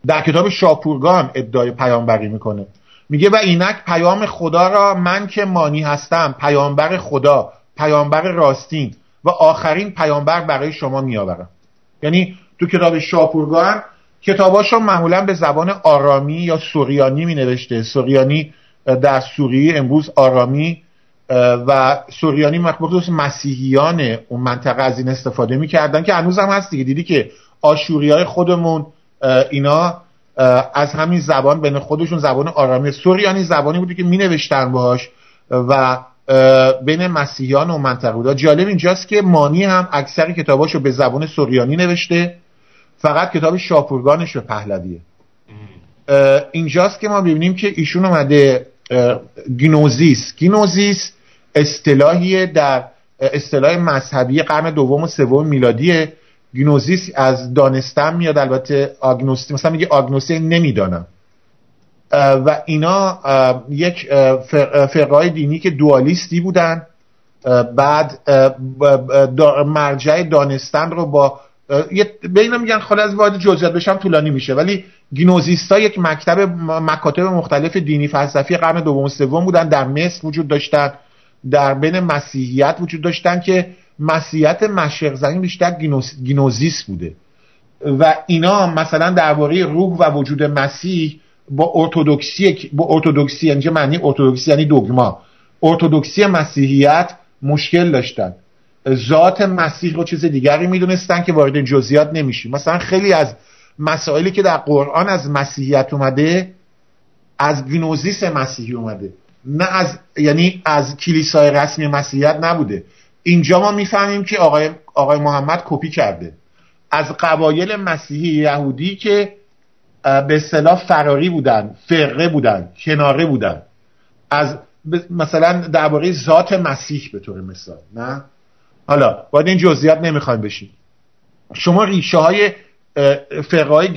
C: در کتاب شاپورگان ادعای پیامبری می‌کنه. میگه و اینک پیام خدا را من که مانی هستم پیامبر خدا پیامبر راستین. و آخرین پیامبر برای شما میآورم. یعنی تو کتاب شاپورگان کتاباشو معمولا به زبان آرامی یا سوریانی می نوشته سوریانی در سوریه امروز آرامی و سوریانی مخصوص مسیحیان اون منطقه از این استفاده می‌کردن که هنوز هم هست دیگه. دیدی که آشوری های خودمون اینا از همین زبان بین خودشون زبان آرامی. سوریانی زبانی بودی که می نوشتن باش و بین مسیحیان و منطقه جالب اینجاست که مانی هم اکثر کتاباشو به زبان سوریانی نوشته. فقط کتاب شاپورگانش به پهلویه. اینجاست که ما ببینیم که ایشون اومده گینوزیس. گینوزیس اصطلاحی در اصطلاح مذهبی قرن دوم و سوم میلادیه. گینوزیس از دانستن میاد. البته آگنوستی مثلا میگه آگنوستی نمی‌دانم. و اینا یک فرقای دینی که دوالیستی بودن. بعد مرجع دانستن رو با به اینا میگن خاله از وارد جزئیات بشم طولانی میشه. ولی گینوزیستا یک مکتب مکاتب مختلف دینی فلسفی قرن دوم و سوم بودن. در مصر وجود داشتن. در بین مسیحیت وجود داشتن که مسیحیت مشرق زمین بیشتر گینوزیس بوده. و اینا مثلا درباره روح و وجود مسیح با ارتودکسی با ارتودکسی یعنی معنی؟ ارتودکسی یعنی دوگما ارتودکسی مسیحیت مشکل داشتن. ذات مسیح رو چیز دیگری می‌دونستن که وارد جزئیات نمیشیم. مثلا خیلی از مسائلی که در قرآن از مسیحیت اومده از گنوزیس مسیحی اومده. نه از یعنی از کلیسای رسمی مسیحیت نبوده. اینجا ما می‌فهمیم که آقای, آقای محمد کپی کرده. از قبایل مسیحی یهودی که به اصطلاح فراری بودن فرقه بودن کناره بودن. از مثلا درباره ذات مسیح به طور مثال نه؟ حالا وارد این جزئیات نمی‌خوایم بشیم. شما ریشه های فرقه های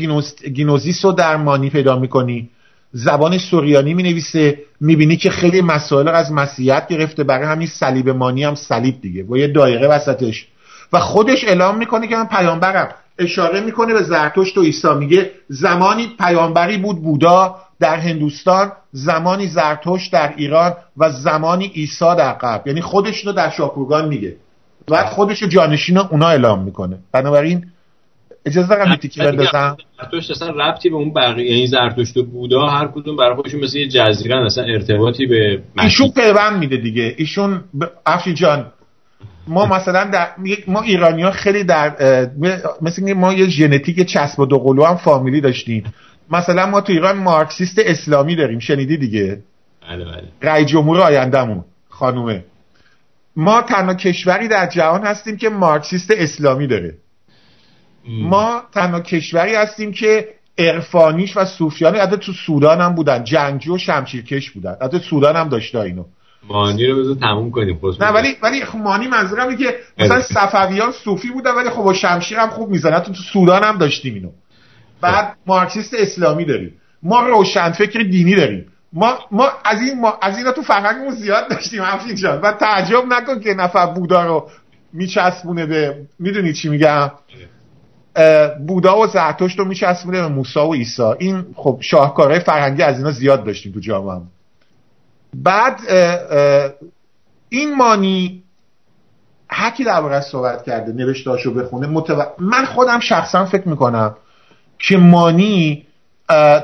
C: گینوزیس رو در مانی پیدا می‌کنی. زبان سوریانی می نویسه می‌بینی که خیلی مسائل از مسیحیت گرفته. برای همین صلیب مانی هم صلیب دیگه. با یه دایره وسطش. و خودش اعلام می‌کنه که من پیامبرم. اشاره می‌کنه به زرتشت و عیسی. میگه زمانی پیامبری بود بودا در هندوستان زمانی زرتشت در ایران و زمانی عیسی در غرب. یعنی خودش رو در شاپورگان میگه بعد خودش رو جانشین اونا اعلام می‌کنه. بنابراین اجازه دارم تیکی بندازم.
B: زرتشت اصلا ربطی به اون بقیه یعنی زرتشت و بودا هر کدوم برای خودشون مثل یه جزیره اصلا ارتباطی به
C: ایشون پیوند میده دیگه. ایشون ب... افشی جان ما مثلا در ما ایرانی ها خیلی در مثل ما یه ژنتیک چسب و دوقلو هم فامیلی داشتیم. مثلا ما تو ایران مارکسیست اسلامی داریم. شنیدی دیگه؟
B: بله بله.
C: رئیس جمهور آیندهمون خانومه. ما تنها کشوری در جهان هستیم که مارکسیست اسلامی داره. ما تنها کشوری هستیم که عرفانیش و صوفیانی حتی تو سودان هم بودن. جنگجو و شمشیرکش بودن. حتی سودان هم داشته اینو
B: مانی رو بذار تموم کنیم
C: نه ولی ولی خب مانی منظورم اینه که مثلا صفویان صوفی بودن ولی خب با شمشیر هم خوب می‌زنن تو سودان هم داشتیم اینو. بعد مارکسیست اسلامی داریم. ما روشنفکر دینی داریم. ما ما از این ما از اینا تو فرهنگمون زیاد داشتیم افین جان. و تعجب نکن که نفر بودا رو میچسبونه به می‌دونی چی میگم؟ بودا و زرتشت رو میچسبونه به موسی و عیسی. این خب شاهکارهای فرهنگی از اینا زیاد داشتیم تو جامعه بعد این مانی حکی درباره صحبت کرده نوشتاشو بخونه متو... من خودم شخصا فکر می‌کنم که مانی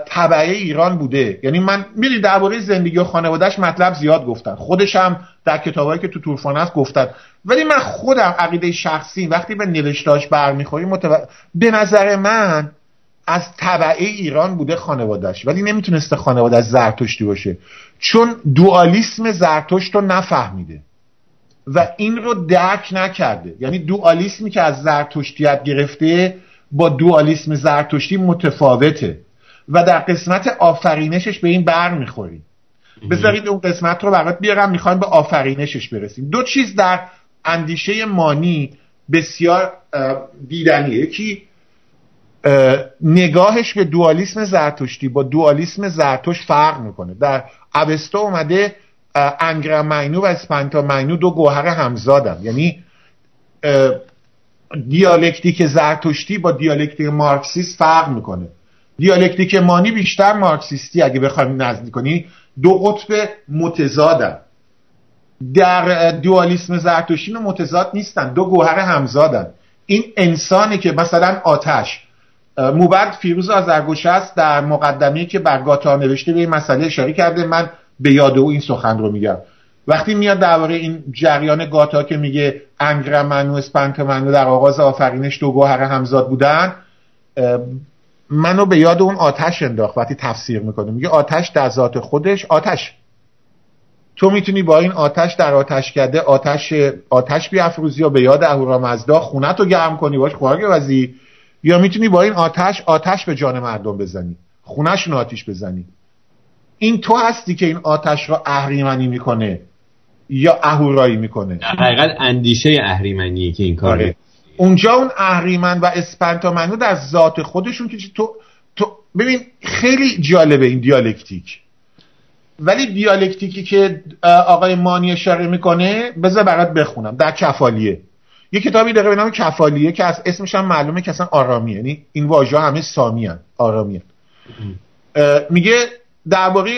C: طبعه ایران بوده. یعنی من می‌دونی درباره زندگی و خانوادهش مطلب زیاد گفتن خودش هم در کتابایی که تو طورفانه است گفتن. ولی من خودم عقیده شخصی وقتی به نوشتاش برمیخوری متو... به نظر من از طبعه ایران بوده خانوادهش ولی نمی‌تونسته خانواده زرتشتی باشه. چون دوالیسم زرتشت رو نفهمیده. و این رو درک نکرده. یعنی دوالیسمی که از زرتشتیت گرفته با دوالیسم زرتشتی متفاوته. و در قسمت آفرینشش به این بر می‌خوریم. بذارید اون قسمت رو برات بیارم می‌خوایم به آفرینشش برسیم. دو چیز در اندیشه مانی بسیار دیدنیه. یکی نگاهش به دوالیسم زرتشتی با دوالیسم زرتشت فرق می‌کنه. در اوستا اومده انگرامینو و اسپنتامینو دو گوهر همزادن. یعنی دیالکتیک زرتشتی با دیالکتیک مارکسیست فرق می‌کنه. دیالکتیک مانی بیشتر مارکسیستی اگه بخوایم نزدیک کنی دو قطب متضادن. در دوالیسم زرتشتی متضاد نیستن دو گوهر همزادن. این انسانی که مثلا آتش موبد فیروز آذرگشسب در مقدمه‌ای که بر گاتا نوشته به این مسئله اشاره کرده من به یاد او این سخن رو میگم. وقتی میاد درباره این جریان گاتا که میگه انگرمن و اسپنتمن در آغاز آفرینش دو گوهر همزاد بودن منو به یاد اون آتش انداخت وقتی تفسیر می‌کنه. میگه آتش در ذات خودش آتش. تو می‌تونی با این آتش در آتش کرده آتش آتش بیافروزی یا به یاد اهورامزدا خونت رو گرم کنی باش خوراک وزی یا می‌تونی با این آتش آتش به جان مردم بزنی خونهشون آتیش بزنی. این تو هستی که این آتش را اهریمنی می‌کنه یا اهورایی می‌کنه؟
B: حقیقت اندیشه اهریمنیه که این کاره.
C: اونجا اون اهریمن و اسپنتامنو در ذات خودشون که تو تو ببین خیلی جالبه این دیالکتیک. ولی دیالکتیکی که آقای مانی اشاره می‌کنه بذار برات بخونم. در کفالیه. یه کتابی داره به نام کفالیه که از اسمش هم معلومه که اصلا آرامیه. یعنی این واژه همه سامی هن. آرامی میگه درباره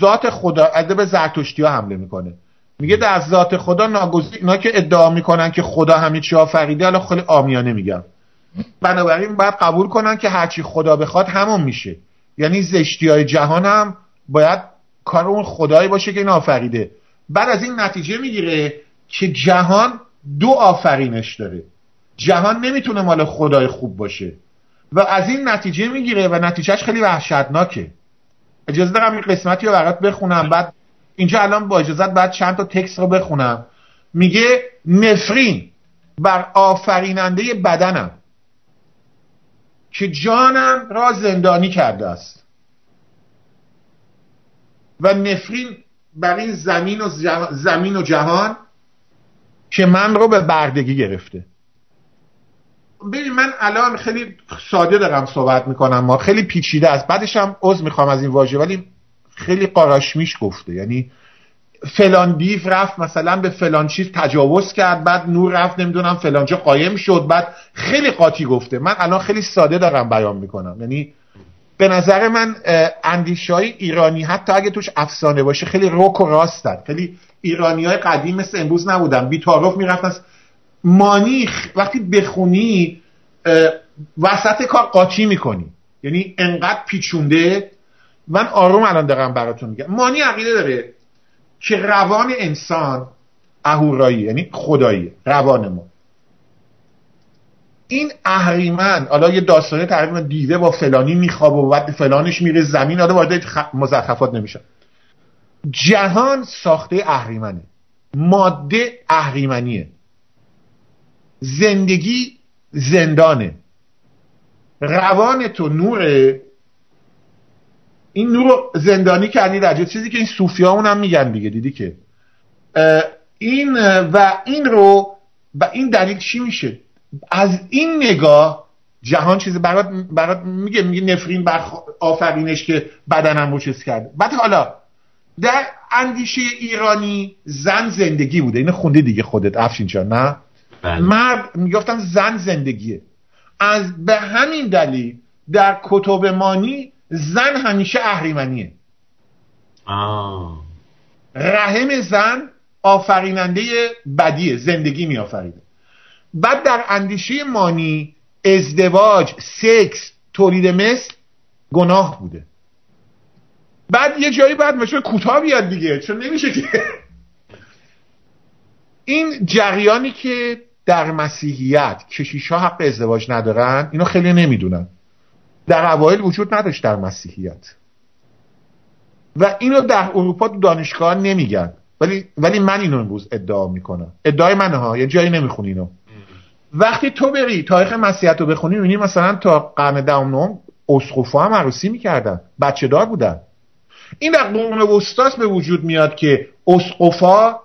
C: ذات خدا ادب زرتشتی ها حمله می‌کنه. میگه در ذات خدا ناگزیر اینا که ادعا می‌کنن که خدا همه چی آفریده حالا خیلی آمیانه میگم. بنابراین باید قبول کنن که هرچی خدا بخواد همون میشه. یعنی زشتی های جهان هم باید کار اون خدایی باشه که این آفریده. بعد از این نتیجه می‌گیره که جهان دو آفرینش داره. جهان نمی‌تونه مال خدای خوب باشه. و از این نتیجه می‌گیره و نتیجهش خیلی وحشتناکه. اجازه دارم این قسمتی رو برات بخونم. بعد اینجا الان با اجازت بعد چند تا تکست رو بخونم. میگه نفرین بر آفریننده بدنم که جانم را زندانی کرده است. و نفرین بر این زمین و, زمین و جهان که من رو به بردگی گرفته. ببین من الان خیلی ساده دارم صحبت می‌کنم. ما خیلی پیچیده است. بعدش هم عذر می‌خوام از این واژه ولی خیلی قاراشمیش گفته. یعنی فلان دیو رفت مثلا به فلان چیز تجاوز کرد بعد نور رفت نمی‌دونم فلان جا قایم شد بعد خیلی قاطی گفته. من الان خیلی ساده دارم بیان می‌کنم. یعنی به نظر من اندیشه های ایرانی حتی اگه توش افسانه باشه خیلی روک و راستن. خیلی ایرانی های قدیم مثل امروز نبودن. بی تعارف می‌رفتن مانی وقتی بخونی وسط کار قاطی می‌کنی. یعنی انقدر پیچونده. من آروم الان دارم براتون میگم. مانی عقیده داره که روان انسان اهورایی یعنی خدایی روان ما. این اهریمن حالا یه داستانی تقریبا دیده با فلانی میخواب و بعد فلانش میره زمین حالا وارد مزخرفات نمیشه. جهان ساخته اهریمنه. ماده اهریمنیه. زندگی زندانه. روان تو نوره این نور زندانی کردی در چیزی که این صوفی هم میگن دیگه دیدی که؟ این و این رو و این دلیل چی میشه؟ از این نگاه جهان چیزی برات, برات میگه میگه نفرین بر آفرینش که بدنم رو چیز کرده بعد حالا در اندیشه ایرانی زن زندگی بوده. اینو خونده دیگه خودت افشین جان نه؟ بله. مرد می‌گفتن زن زندگیه. از به همین دلیل در کتب مانی زن همیشه اهریمنیه. رحم زن آفریننده بدیه زندگی می آفریده بعد در اندیشه مانی ازدواج سکس تولید مثل گناه بوده. بعد یه جایی بعد مثل کوتاه بیاد دیگه چون نمیشه که. این جریانی که در مسیحیت کشیش ها حق ازدواج ندارن اینو خیلی نمی‌دونن. در اوایل وجود نداشت در مسیحیت. و اینو در اروپا تو دانشگاه نمیگن. ولی ولی من اینو امروز ادعا می‌کنم. ادعای منه ها یه جایی نمی‌خونی اینو. وقتی تو بری تاریخ مسیحیت رو بخونی می‌بینی مثلا تا قرن دهم اسقفا هم عروسی می‌کردن. بچه دار بودن. این در قرون وسطاست به وجود میاد که اسقفا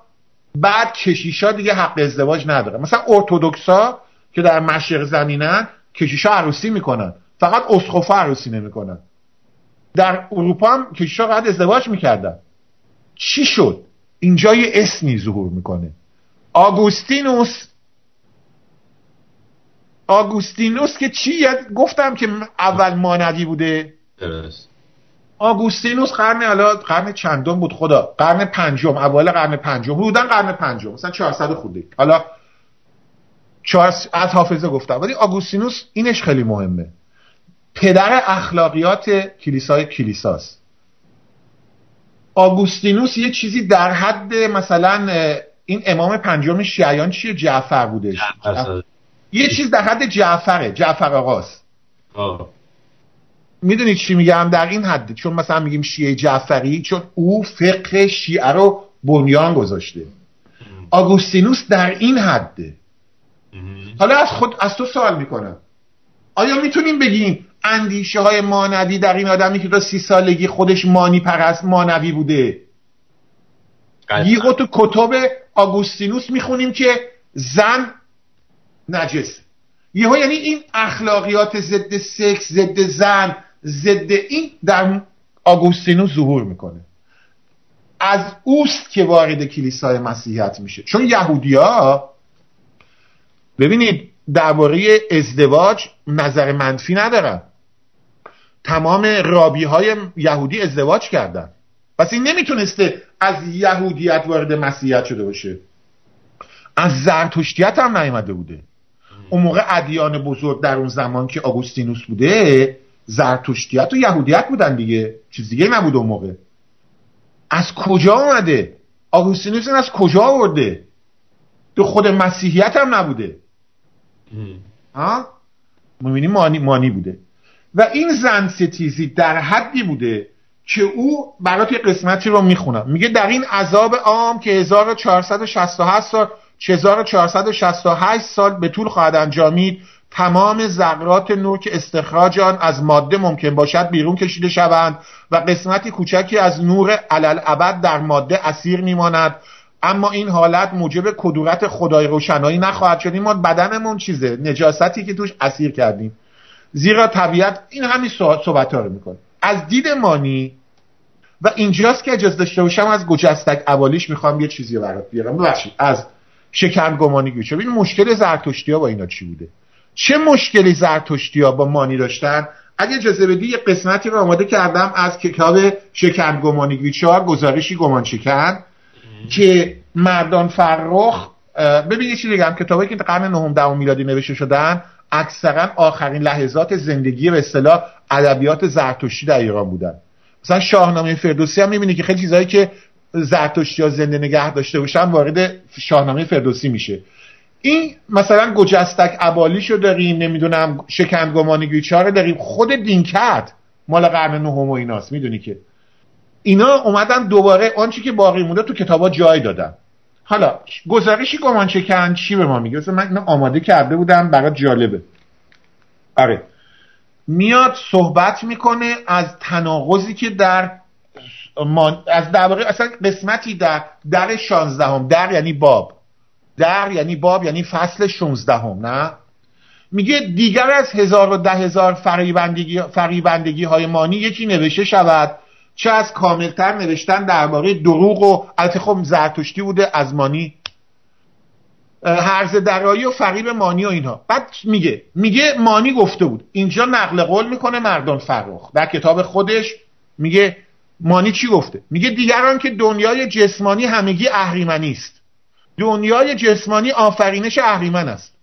C: بعد کشیشا دیگه حق ازدواج نداره مثلا ارتودکسا که در مشرق زمینن کشیشا عروسی می‌کنن. فقط اسقفا عروسی نمی‌کنن. در اروپا هم کشیشا قد ازدواج می‌کردن. چی شد؟ اینجا یه اسمی ظهور می‌کنه. آگوستینوس آگوستینوس که چی؟ گفتم که اول مانوی بوده. درست. آگوستینوس قرن حالا قرن چندم بود خدا. قرن پنجم اول قرن پنجم. بودن قرن پنجم. مثلا 400 خورده حالا از حافظه گفتم. ولی آگوستینوس اینش خیلی مهمه. پدر اخلاقیات کلیسای کلیساست. آگوستینوس یه چیزی در حد مثلا این امام پنجم شیعیان چیه؟ جعفر بوده یه چیز در حد جعفره. جعفر آقاست. می‌دونید چی میگم در این حد؟ چون مثلا میگیم شیعه جعفری چون او فقه شیعه رو بنیان گذاشته. آگوستینوس در این حده حالا از خود از تو سوال می‌کنم. آیا می‌تونیم بگیم اندیشه های مانوی در این آدمی که تا سی سالگی خودش مانی پرست مانوی بوده؟ یهو تو کتب آگوستینوس می‌خونیم که زن نجس. یهو یعنی این اخلاقیات ضد سکس ضد زن ضد این در آگوستینوس ظهور می‌کنه. از اوست که وارد کلیسای مسیحیت میشه. چون یهودیا ببینید درباره ازدواج نظر منفی ندارن. تمام رابی های یهودی ازدواج کردن. پس این نمی‌تونسته از یهودیت وارد مسیحیت شده باشه. از زرتشتیت هم نیامده بوده. اون موقع ادیان بزرگ در اون زمان که آگوستینوس بوده زرتشتیت و یهودیت بودن دیگه. چیز دیگه نبود اون موقع. از کجا آمده آگوستینوس از کجا آورده؟ تو خود مسیحیت هم نبوده. ها می‌بینی مانی, مانی بوده. و این زن ستیزی در حدی بوده که او برات یه قسمتی رو می‌خونم. میگه در این عذاب عام که 1468 سال 1468 سال به طول خواهد انجامید تمام ذرات نور که استخراج آن از ماده ممکن باشد بیرون کشیده شوند و قسمتی کوچکی از نور علل ابد در ماده اسیر میماند. اما این حالت موجب کدورت خدای روشنایی نخواهد شد. ما بدنمون چیزه نجاستی که توش اسیر کردیم. زیرا طبیعت این همین صحبت ها رو می‌کنه. از دید مانی و اینجاست که اجازه داشته باشم از گجستک اوالیش می‌خوام یه چیزی برات بیارم. ببخشید از شکن گمانی گوشه این مشکل زرتشتی ها با اینا چی بوده؟ چه مشکلی زرتشتی ها با مانی داشتن؟ اگه اجازه بدی یه قسمتی رو آماده کردم از کتاب شکن گمانی. گویچار گزارشی گمان شکن که مردان فرخ ببین چی بگم. کتابی که قرن نهم دهم میلادی نوشته شدن اکثرا آخرین لحظات زندگی به اصطلاح ادبیات زرتشتی در ایران بودن. مثلا شاهنامه فردوسی هم می‌بینی که خیلی چیزایی که زرتشتی ها زنده نگه داشته باشن وارد شاهنامه فردوسی میشه. این مثلا گجستک ابالیشو داریم نمی‌دونم شکندگمانی گیچار رو داریم. خود دینکت مال قرن نهم و ایناست می‌دونی که. اینا اومدن دوباره آنچه که باقی مونده تو کتابا جای دادن. حالا گزارشی گمان شکن چی به ما میگه؟ من اینو آماده کرده بودم برای جالبه. آره. میاد صحبت می‌کنه از تناقضی که در از درباره اصلا قسمتی در در 16 هم در یعنی باب. در یعنی باب یعنی فصل 16 هم نه؟ میگه دیگر از هزار و ده هزار فریبندگی, فریبندگی های مانی یکی نوشته شود چه از کاملتر نوشتن درباره دروغ و البته خب زرتشتی بوده از مانی. هرز درایی و فریب مانی و اینها. بعد میگه میگه مانی گفته بود اینجا نقل قول می‌کنه مردان فرخ. در کتاب خودش میگه مانی چی گفته؟ میگه دیگران که دنیای جسمانی همگی اهریمنی است. دنیای جسمانی آفرینش اهریمن است.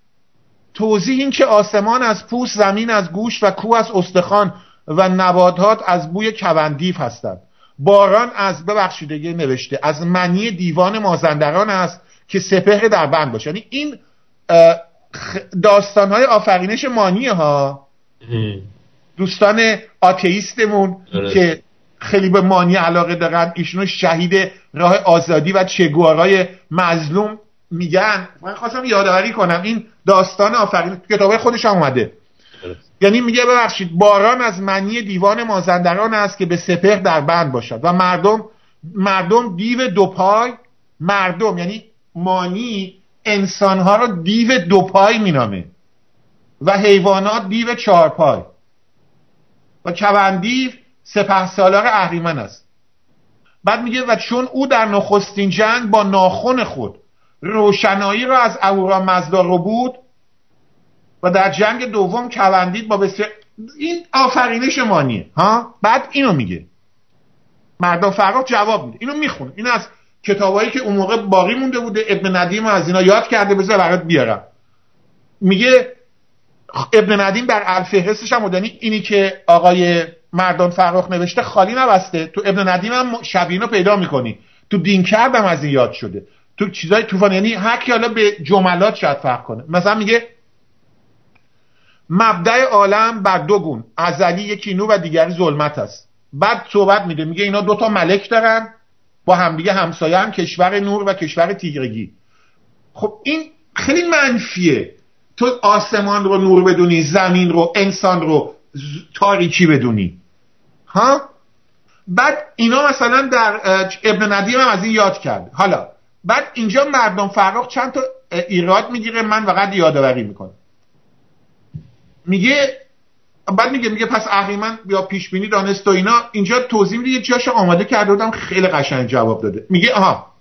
C: توضیح این که آسمان از پوست زمین از گوشت و کوه از استخوان و نباتات از بوی کبندیف هستند. باران از ببخشیدگی نوشته از منی دیوان مازندران است که سپهر در بند باشه. یعنی این داستان های آفرینش مانی ها دوستان آتئیستمون که خیلی به مانی علاقه دارن. ایشونو شهید راه آزادی و چگوارای مظلوم میگن. من خواستم یادآوری کنم. این داستان آفرین کتابه خودش هم اومده. یعنی میگه ببخشید باران از منی دیوان مازندران است که به سپهر در بند باشد و مردم مردم دیو دو پای مردم یعنی مانی انسانها رو دیو دو پای مینامه و حیوانات دیو چهار پای و کبندیو سپه سالار اهریمن است. بعد میگه و چون او در نخستین جنگ با ناخون خود روشنایی را از اهورا مزدا رو بود و در جنگ دوم کبندید با بسیار این آفرینش مانیه ها؟ بعد اینو میگه. مردا فرخ جواب میده. اینو می‌خونه. این از کتابایی که اون موقع باقی مونده بوده ابن ندیم از اینا یاد کرده بذار برات بیارم. میگه ابن ندیم در الفهرستش هم اینی که آقای مردان فرخ نوشته خالی نبسته. تو ابن ندیم هم شبینو پیدا می‌کنی. تو دین کردم از این یاد شده. تو چیزای طوفان یعنی هر حالا به جملات شاید فرق کنه. مثلا میگه مبدع عالم بر دو گون ازلی یکی نور و دیگری ظلمت است. بعد صحبت میده میگه اینا دوتا ملک دارن با همدیگه همسایه هم کشور نور و کشور تیرگی خب این خیلی منفیه. تو آسمان رو نور بدونی زمین رو انسان رو تاریکی بدونی. ها؟ بعد اینا مثلا در ابن ندیم هم از این یاد کرد. حالا بعد اینجا مردم فرخ چند تا ایراد می‌گیره؟ من فقط یادآوری می‌کنم. میگه بعد میگه میگه پس اهریمن یا پیش بینی دانست و اینا اینجا توضیح میده یه جاش آماده کرده بودم خیلی قشنگ جواب داده. میگه آها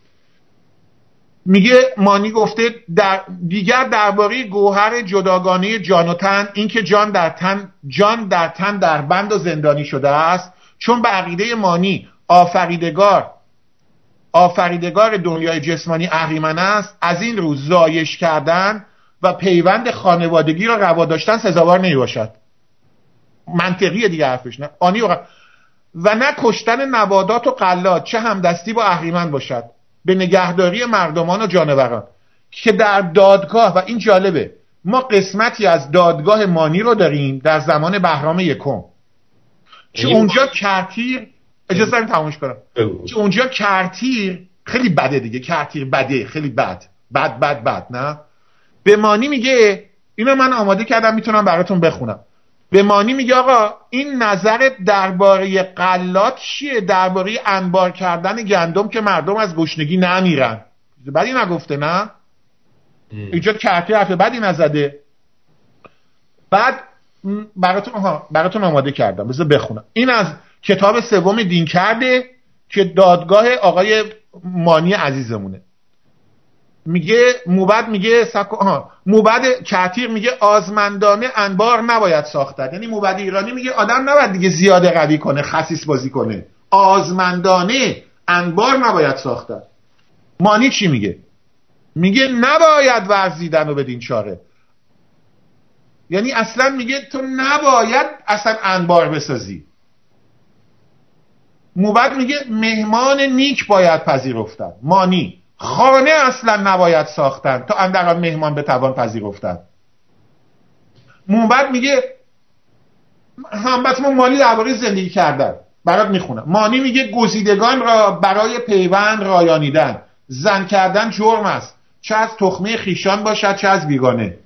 C: میگه مانی گفته در دیگر درباره گوهر جداگانه جان و تن اینکه جان در تن جان در تن در بند و زندانی شده است. چون به عقیده مانی آفریدگار آفریدگار دنیای جسمانی اهریمن است از این روز زایش کردن و پیوند خانوادگی را روا داشتن سزاوار نمی باشد منطقیه دیگه حرفش نه. آنی و, و نه کشتن نبادات و قلات چه همدستی با اهریمن باشد. به نگهداری مردمان و جانوران. که در دادگاه و این جالبه ما قسمتی از دادگاه مانی رو داریم در زمان بهرام یکم. که اونجا کرتیر اجازه داریم تمومش کنم. که اونجا کرتیر خیلی بده دیگه. کرتیر بده خیلی بد. بد بد بد نه؟ به مانی میگه اینو من آماده کردم می‌تونم براتون بخونم. به مانی میگه آقا این نظر درباره قلات چیه؟ درباره انبار کردن گندم که مردم از گشنگی نمیرن بدی نگفته نه؟ اینجا کرتی حرف بدی نزده. بعد براتون ها براتون آماده کردم. بذار بخونم. این از کتاب سوم دین کرده که دادگاه آقای مانی عزیزمونه. میگه موبد میگه سکو ها موبد کتیر میگه آزمندانه انبار نباید ساختن. یعنی موبد ایرانی میگه آدم نباید دیگه زیاده قوی کنه خصیص بازی کنه. آزمندانه انبار نباید ساختن. مانی چی میگه؟ میگه نباید ورزیدن رو بدین چاره. یعنی اصلا میگه تو نباید اصلا انبار بسازی. موبد میگه مهمان نیک باید پذیرفتن. مانی. خانه اصلا نباید ساختن تا اندران مهمان به توان پذیرفتن. موبد میگه همبتمون مالی درباره زندگی کردن. برات می‌خونم. مانی میگه گزیدگان را برای پیوند رایانیدن. زن کردن جرم است. چه از تخمه خیشان باشد چه از بیگانه.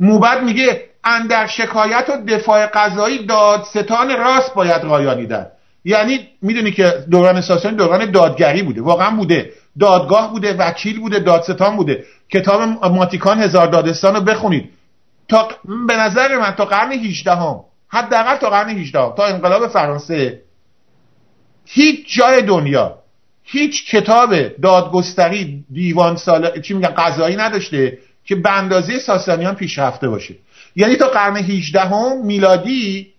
C: موبد میگه اندر شکایت و دفاع قضایی دادستان راست باید رایانیدن. یعنی می‌دونی که دوران ساسانی دوران دادگری بوده. واقعا بوده. دادگاه بوده وکیل بوده دادستان بوده. کتاب ماتیکان هزار دادستان رو بخونید. تا به نظر من تا قرن 18 هم حداقل تا قرن 18 هم تا انقلاب فرانسه هیچ جای دنیا هیچ کتاب دادگستری دیوان سال چی میگن قضایی نداشته که به اندازه ساسانیان پیشرفته باشه. یعنی تا قرن 18 هم میلادی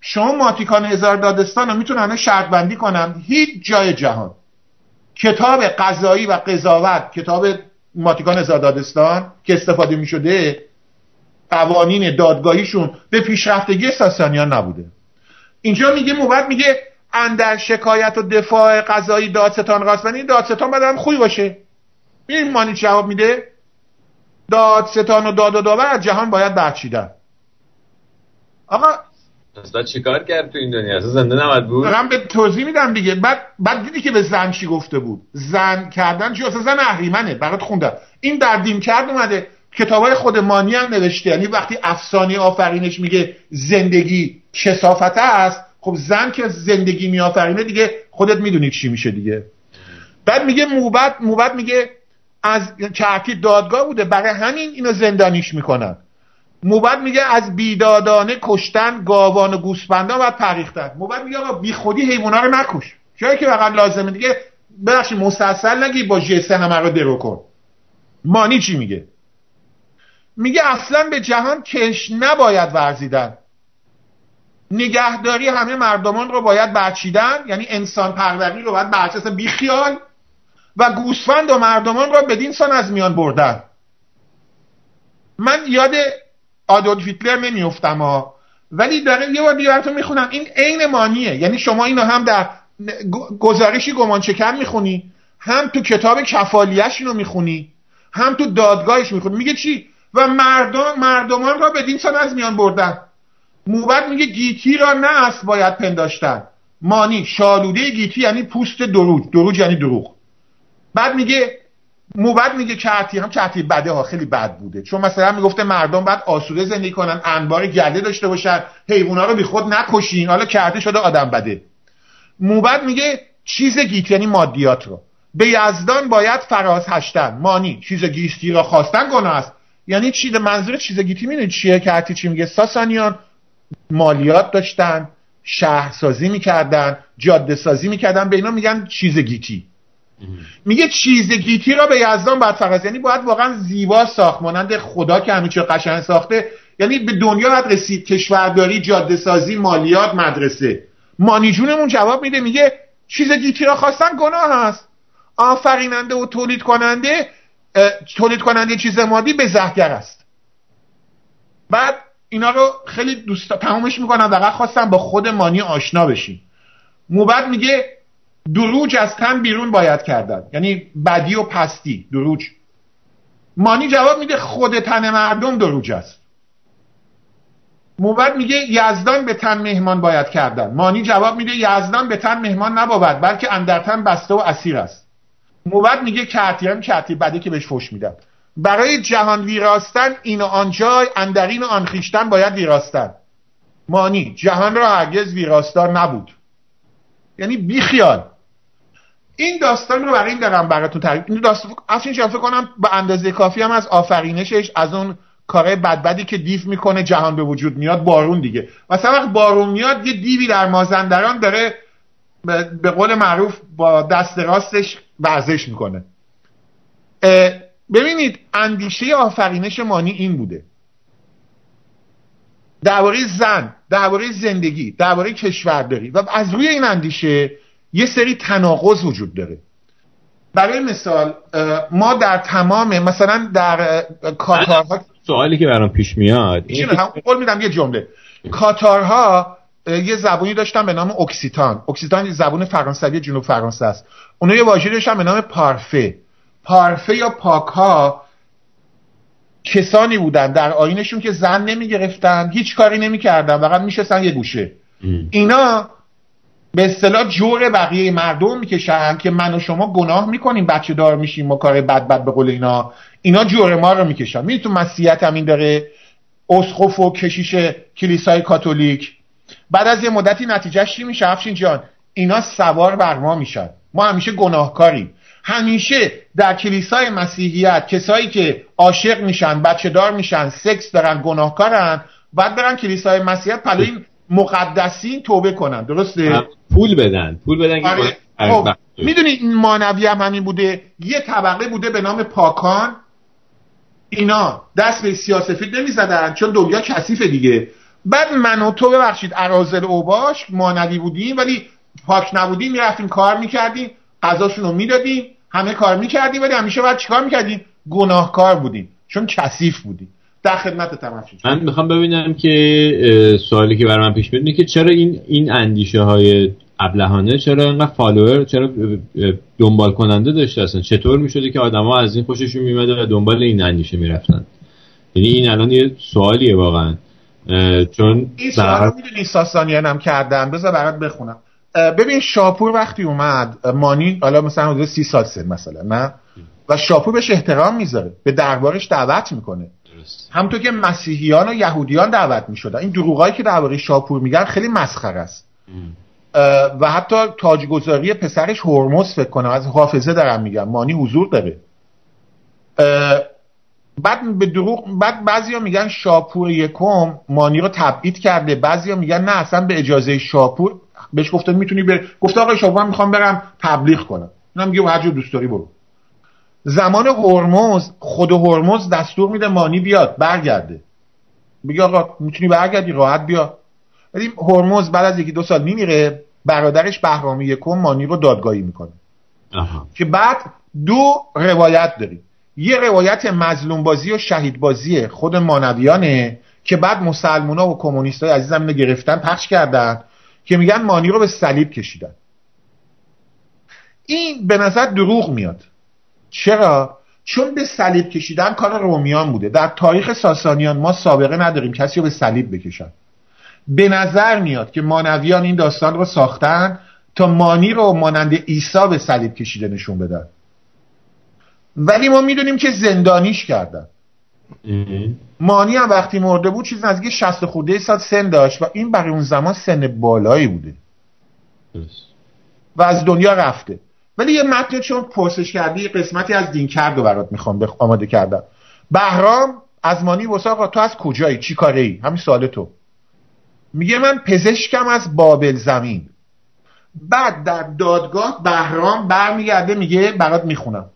C: شما ماتیکان هزار دادستان رو می‌تونن شرط بندی کنن هیچ جای جهان. کتاب قضایی و قضاوت کتاب ماتیکان هزار دادستان که استفاده می‌شده قوانین دادگاهیشون به پیشرفتگی ساسانیان نبوده. اینجا میگه موبت میگه اندر شکایت و دفاع قضایی دادستان راستبندی دادستان باید هم خوبی باشه. این مانی جواب میده؟ دادستان و داد و داور از جهان باید برچیدن. آقا
B: اصلا چیکار کرد تو این دنیا؟ اصلا زنده نمد بود؟
C: دارم به توضیح میدم دیگه. بعد بعد دیدی که به زن چی گفته بود؟ زن کردن چی؟ اصلا زن اهریمنه. برات خوندم. این در دیم کرد اومده. کتابای خود مانی هم نوشته. یعنی وقتی افسانه آفرینش میگه زندگی کسافته است خب زن که زندگی میآفرینه دیگه خودت می‌دونی چی میشه دیگه. بعد میگه موبت موبت میگه از چرکی دادگاه بوده. برای همین اینو زندانیش می‌کنن. موبت میگه از بیدادانه کشتن گاوان و گوسفندا باید پریختن موبت میگه آقا بی خودی حیونا رو نکش. جایی که واقعا لازمه دیگه ببخشید مسلسل نگی با جسن همه رو درو کن. مانی چی میگه؟ میگه اصلا به جهان کش نباید ورزیدن. نگهداری همه مردمان رو باید برچیدن یعنی انسان پروری رو باید برچیدن بی خیال و گوسفند و مردمان رو بدین سان از میان بردن. من یاد آدولف هیتلر نمیفتم ها. ولی داره یه بار براتون می‌خونم. این عین مانیه. یعنی شما اینو هم در گزارشی گمان چکن می‌خونی هم تو کتاب کفالیش اینو می‌خونی هم تو دادگاهش می‌خونی. میگه چی؟ و مردم مردمان را به سان از میان بردن. موبت میگه گیتی را نه است باید پنداشتن. مانی شالوده گیتی یعنی پوست دروج دروج یعنی دروغ. بعد میگه موبد میگه کرتی هم کرتی بده ها خیلی بد بوده. چون مثلا می‌گفته مردم بعد آسوده زندگی کنن انبار گله داشته باشن حیونا رو بی خود نکشین. حالا کرده شده آدم بده. موبد میگه چیز گیتی یعنی مادیات رو. به یزدان باید فراز هشتن مانی چیز گیستی را خواستن گناه است. یعنی چی؟ منظور چیز گیتی می‌دونی چیه؟ کرتی چی میگه؟ ساسانیان مالیات داشتن شهرسازی می‌کردن جاده سازی می‌کردن به اینا میگن چیز گیتی. میگه چیز گیتی را به یزدان فقط یعنی باید واقعا زیبا ساخت مانند خدا که همین چه قشنگ ساخته. یعنی به دنیا باید رسید. کشورداری جاده سازی مالیات مدرسه. مانیجونمون جواب میده. میگه چیز گیتی را خواستن گناه هست. آفریننده و تولید کننده تولید کننده چیز مادی به زهگر است. بعد اینا رو خیلی دوست تمامش می‌کنم. دقیق خواستم با خود مانی آشنا بشیم. موبت میگه دروج از تن بیرون باید کردن. یعنی بدی و پستی دروج. مانی جواب میده خود تن مردم دروج است. موبد میگه یزدان به تن مهمان باید کردن. مانی جواب میده یزدان به تن مهمان نباید بلکه اندرتن بسته و اسیر است. موبد میگه کتیم کتی بده که بهش فش میدن برای جهان ویراستن این و آن جای اندرین و آن خیشتن باید ویراستن. مانی جهان را هرگز ویراستار نبود. یعنی بیخیال. این داستان رو برای این دارم براتون تعریف این داستان اصلا فکر کنم به اندازه کافی هم از آفرینشش از اون کاره بدبدی که دیو می‌کنه جهان به وجود میاد بارون دیگه. مثلا وقت بارون میاد یه دیوی در مازندران داره به قول معروف با دست راستش ورزش می‌کنه. ببینید اندیشه آفرینش مانی این بوده. درباره زن درباره زندگی درباره کشورداری. و از روی این اندیشه یه سری تناقض وجود داره. برای مثال ما در تمام مثلا در کاتارها
B: سوالی که برام پیش میاد
C: این قول میدم یه جمله. کاتارها یه زبونی داشتن به نام اکسیتان. اکسیتان زبون فرانسوی جنوب فرانسه است. اونا یه واژه داشتن به نام پارفه. پارفه یا پاک ها کسانی بودن در آینشون که زن نمی گرفتن هیچ کاری نمی کردن فقط میشستن یه گوشه. اینا به اصطلاح جور بقیه مردم می‌کشن که من و شما گناه می‌کنیم بچه دار میشیم ما کار بد بد به قول اینا. اینا جور ما رو می‌کشن. می‌دونی تو مسیحیت هم این داره اسقف و کشیش کلیسای کاتولیک. بعد از یه مدتی نتیجهش چی میشه؟ افشین جان اینا سوار بر ما میشن. ما همیشه گناهکاریم. همیشه در کلیسای مسیحیت کسایی که عاشق میشن بچه دار میشن سکس دارن گناهکارن بعد برن کلیسای مسیحیت پلوی مقدسین توبه کنن. درسته؟
B: پول بدن. پول بدن آره.
C: خب می‌دونی این مانوی هم همین بوده؟ یه طبقه بوده به نام پاکان. اینا دست به سیاسفید نمی‌زدن چون دنیا کثیفه دیگه. بعد من و تو ببخشید ارازل اوباش مانوی بودیم ولی پاک نبودیم می‌رفتیم کار می‌کردیم غذاشون رو می‌دادیم همه کار می‌کردیم ولی همیشه باید چیکار می‌کردیم؟ گناهکار بودیم چون کثیف بودیم. در خدمت
B: من می‌خوام ببینم که سوالی که برای من پیش میاد که چرا این این اندیشه های ابلهانه چرا اینقدر فالوور چرا دنبال کننده داشته اصلا؟ چطور می‌شده که آدما از این خوششون میمده و دنبال این اندیشه می‌رفتن؟ یعنی این الان یه سوالیه واقعا. چون
C: این سوال می‌دونی ساسانیان هم کردن؟ بذار برات بخونم. ببین شاپور وقتی اومد مانی حالا مثلا حدود سی سال سن مثلا نه؟ و شاپور بهش احترام می‌ذاره به دربارش دعوت می‌کنه. همونطور که مسیحیان و یهودیان دعوت می‌شدن. این دروغایی که درباره شاپور میگن خیلی مسخره است. و حتی تاجگذاری پسرش هرمز فکر کنم از حافظه دارم میگم. مانی حضور داره. بعد به دروغ بعد بعضیا میگن شاپور یکم مانی رو تبعید کرده. بعضیا میگن نه اصلا به اجازه شاپور. بهش گفته می‌تونی بر گفته آقا شاپور من می‌خوام برم تبلیغ کنم. اونم میگه هر جور دوست داری برو. زمان هرمز خود هرمز دستور میده مانی بیاد برگرده. میگه آقا می‌تونی برگردی؟ راحت بیا. ولی هرمز بعد از یکی دو سال میمیره برادرش بهرام یکم مانی رو دادگاهی می‌کنه. که بعد دو روایت داریم. یه روایت مظلوم بازی و شهید بازی خود مانویانه که بعد مسلمونا و کمونیست های عزیزم اینو گرفتن پخش کردن که میگن مانی رو به صلیب کشیدن. این به نظر دروغ میاد. چرا؟ چون به صلیب کشیدن کار رومیان بوده. در تاریخ ساسانیان ما سابقه نداریم کسی رو به صلیب بکشن. به نظر میاد که مانویان این داستان رو ساختن تا مانی رو مانند عیسی به صلیب کشیده نشون بدن. ولی ما می‌دونیم که زندانیش کردن. مانی هم وقتی مرده بود چیز نزدیک 60 خورده سال سن داشت و این برای اون زمان سن بالایی بوده. و از دنیا رفته. ولی یه متن چون پرسش کردی قسمتی از دین کرد و برات می‌خوام آماده کردم. بهرام از مانی وسا تو از کجایی؟ چی کاره ای همین سوال تو. میگه من پزشکم از بابل زمین. بعد در دادگاه بهرام برمیگرده میگه برات می‌خونم.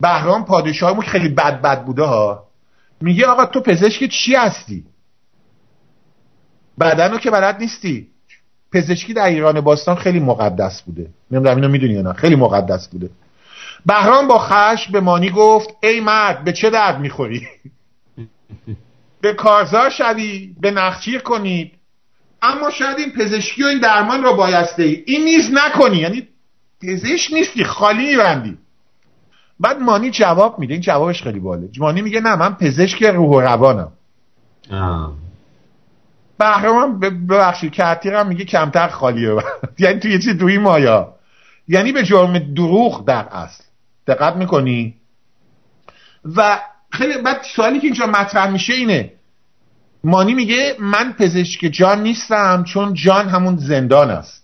C: بهرام پادشاهمون خیلی بد بد بوده ها. میگه آقا تو پزشک چی هستی؟ بدنو که بلد نیستی. پزشکی در ایران باستان خیلی مقدس بوده. نمی‌دونم اینو می‌دونی یا نه. خیلی مقدس بوده. بهرام با خش به مانی گفت ای مرد به چه درد می‌خوری؟ به کارزار شوی به نخچیر کنید اما شاید این پزشکی و این درمان را بایسته ای این نیز نکنی. یعنی پزشک نیستی خالی میبندی. بعد مانی جواب میده. این جوابش خیلی باله. مانی میگه نه من پزشک روح و روانم. بهرام ببخشید هم میگه کمتر خالیه. یعنی تو یه چیز دوی مایا. یعنی به جرم دروغ در اصل. دقت می‌کنی؟ و خیلی بعد سوالی که اینجا مطرح میشه اینه. مانی میگه من پزشک جان نیستم چون جان همون زندان است.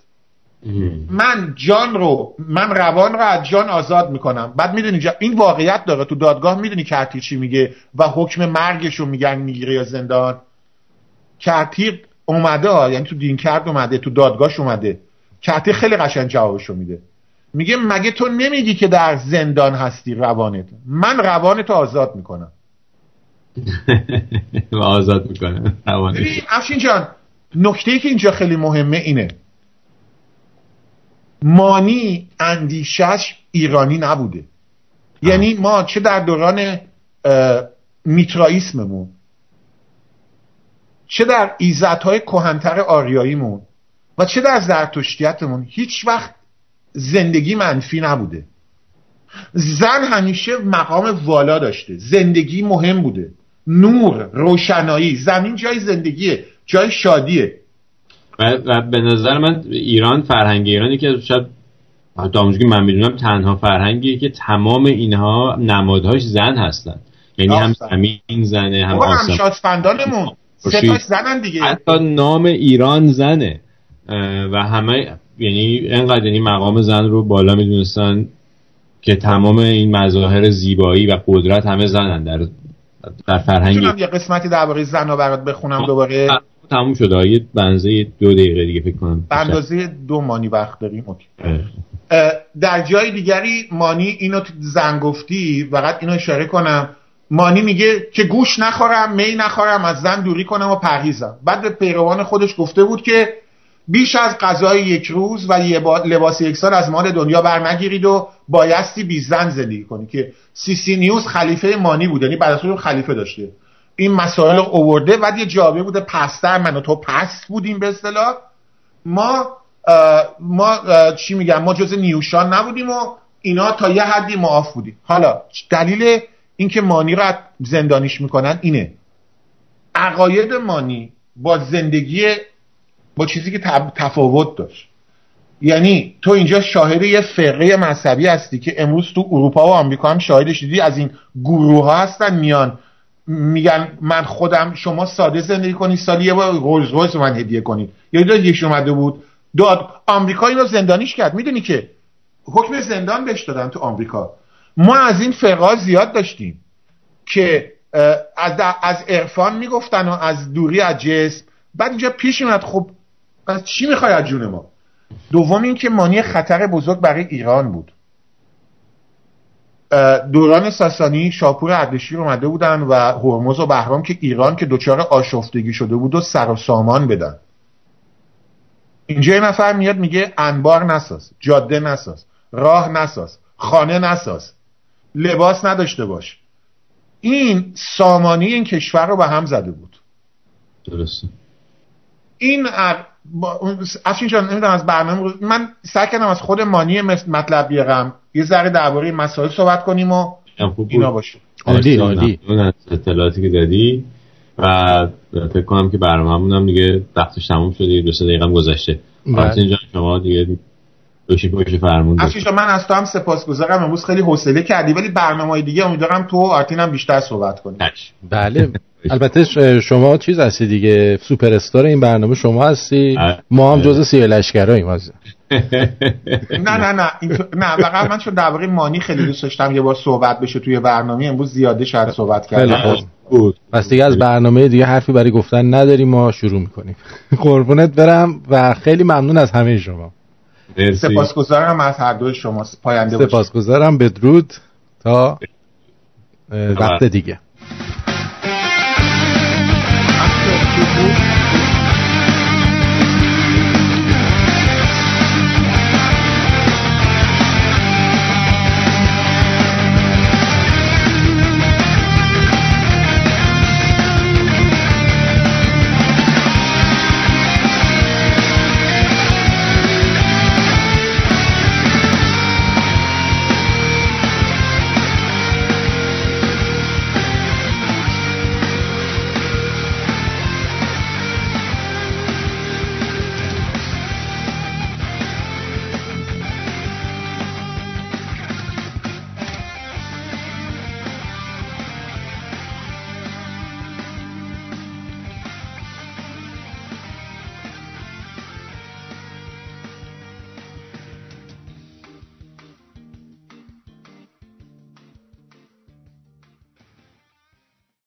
C: من جان رو من روان رو از جان آزاد می‌کنم. بعد می‌دونی این واقعیت داره. تو دادگاه می‌دونی کرتی چی میگه و حکم مرگش رو میگن می‌گیره یا زندان. کرتی اومده یعنی تو دین کرد اومده تو دادگاهش اومده. کرتی خیلی قشنگ جوابشو میده. میگه مگه تو نمیگی که در زندان هستی روانت؟ من روانتو آزاد می‌کنم.
B: و آزاد می‌کنه
C: افشین جان نکته که اینجا خیلی مهمه اینه. مانی اندیشش ایرانی نبوده. یعنی ما چه در دوران میترائیسممون چه در ایزدهای کهنتر آریاییمون و چه در زرتشتیتمون هیچ وقت زندگی منفی نبوده. زن همیشه مقام والا داشته. زندگی مهم بوده. نور روشنایی زمین جای زندگیه جای شادیه.
B: و, به نظر من ایران فرهنگ ایرانی که شاید تا من می‌دونم تنها فرهنگیه که تمام اینها نمادهاش زن هستن. یعنی هم زمین زنه هم
C: آسم هم شادفندانمون. سه زنن دیگه.
B: حتی نام ایران زنه. و همه یعنی انقدر یعنی مقام زن رو بالا می‌دونستن که تمام این مظاهر زیبایی و قدرت همه زنن در در فرهنگ
C: یه قسمتی درباره زن برات بخونم دوباره.
B: تموم شده یه بنزه دو دقیقه دیگه فکر کنم.
C: به اندازه دو مانی وقت داریم. در جای دیگری مانی اینو زن گفتی فقط اینو اشاره کنم. مانی میگه که گوش نخورم می نخورم از زن دوری کنم و پرهیزم بعد به پیروان خودش گفته بود که بیش از غذای یک روز و لباس یک سال از مال دنیا بر نگیرید و بایستی بی زن زندگی کنید. که سی سی نیوز خلیفه مانی بود یعنی بعد خلیفه داشته. این مسائل اوورده و یه جابه بوده پستر من و تو پست بودیم به اصطلاح. ما ما چی میگم؟ ما جز نیوشان نبودیم و اینا تا یه حدی معاف بودیم. حالا دلیل اینکه مانی رو زندانیش می‌کنن اینه. عقاید مانی با زندگی با چیزی که تفاوت داشت. یعنی تو اینجا شاهد یه فرقه مذهبی هستی که امروز تو اروپا و آمریکا هم شاهدش دیدی. از این گروه ها هستن میان میگن من خودم شما ساده زندگی کنی سالی یه بار رولز رویس من هدیه کنید. یا دو یکش اومده بود. داد آمریکا اینو زندانیش کرد. می‌دونی که حکم زندان بهش دادن تو آمریکا. ما از این فرقا زیاد داشتیم که از از عرفان می‌گفتن و از دوری از جسم. بعد اینجا پیش اومد خب پس چی می‌خوای از جون ما؟ دوم اینکه مانی خطر بزرگ برای ایران بود. دوران ساسانی شاپور اردشیر اومده بودن و هرمز و بهرام که ایران که دچار آشفتگی شده بود و سر و سامان بدن. اینجا یه نفر میاد میگه انبار نساز جاده نساز راه نساز خانه نساز. لباس نداشته باش. این سامانی این کشور رو به هم زده بود.
B: درسته.
C: این افشین جان نمی‌دونم از برنامه من سعی کردم از خود مانی مطلب بیارم. یه ذره درباره مسائل صحبت کنیم و اینا باشه.
B: عالی عالی. اطلاعاتی که دادی و فکر کنم که برنامه‌مون هم دیگه وقتش تموم شده. دو سه دقیقه گذشته. آرتین جان شما دیگه بشی پشت فرمون
C: من از تو هم سپاسگزارم. امروز خیلی حوصله کردی ولی برنامه‌های دیگه امیدوارم تو و آرتین هم بیشتر صحبت کنیم.
A: بله. البته شما چیز هستی دیگه؟ سوپر استار این برنامه شما هستی؟ ما هم جز سی لشکراییم
C: نه نه نه. نه فقط من چون درباره مانی خیلی دوست داشتم یه بار صحبت بشه توی برنامه. امروز زیاده شاید صحبت کردم
A: بود پس دیگه از برنامه دیگه حرفی برای گفتن نداریم. ما شروع می‌کنیم. قربونت برم و خیلی ممنون از همه شما.
C: سپاسگزارم از هر دوی شما. پاینده
A: سپاسگزارم. بدرود. تا وقت دیگه. Thank you.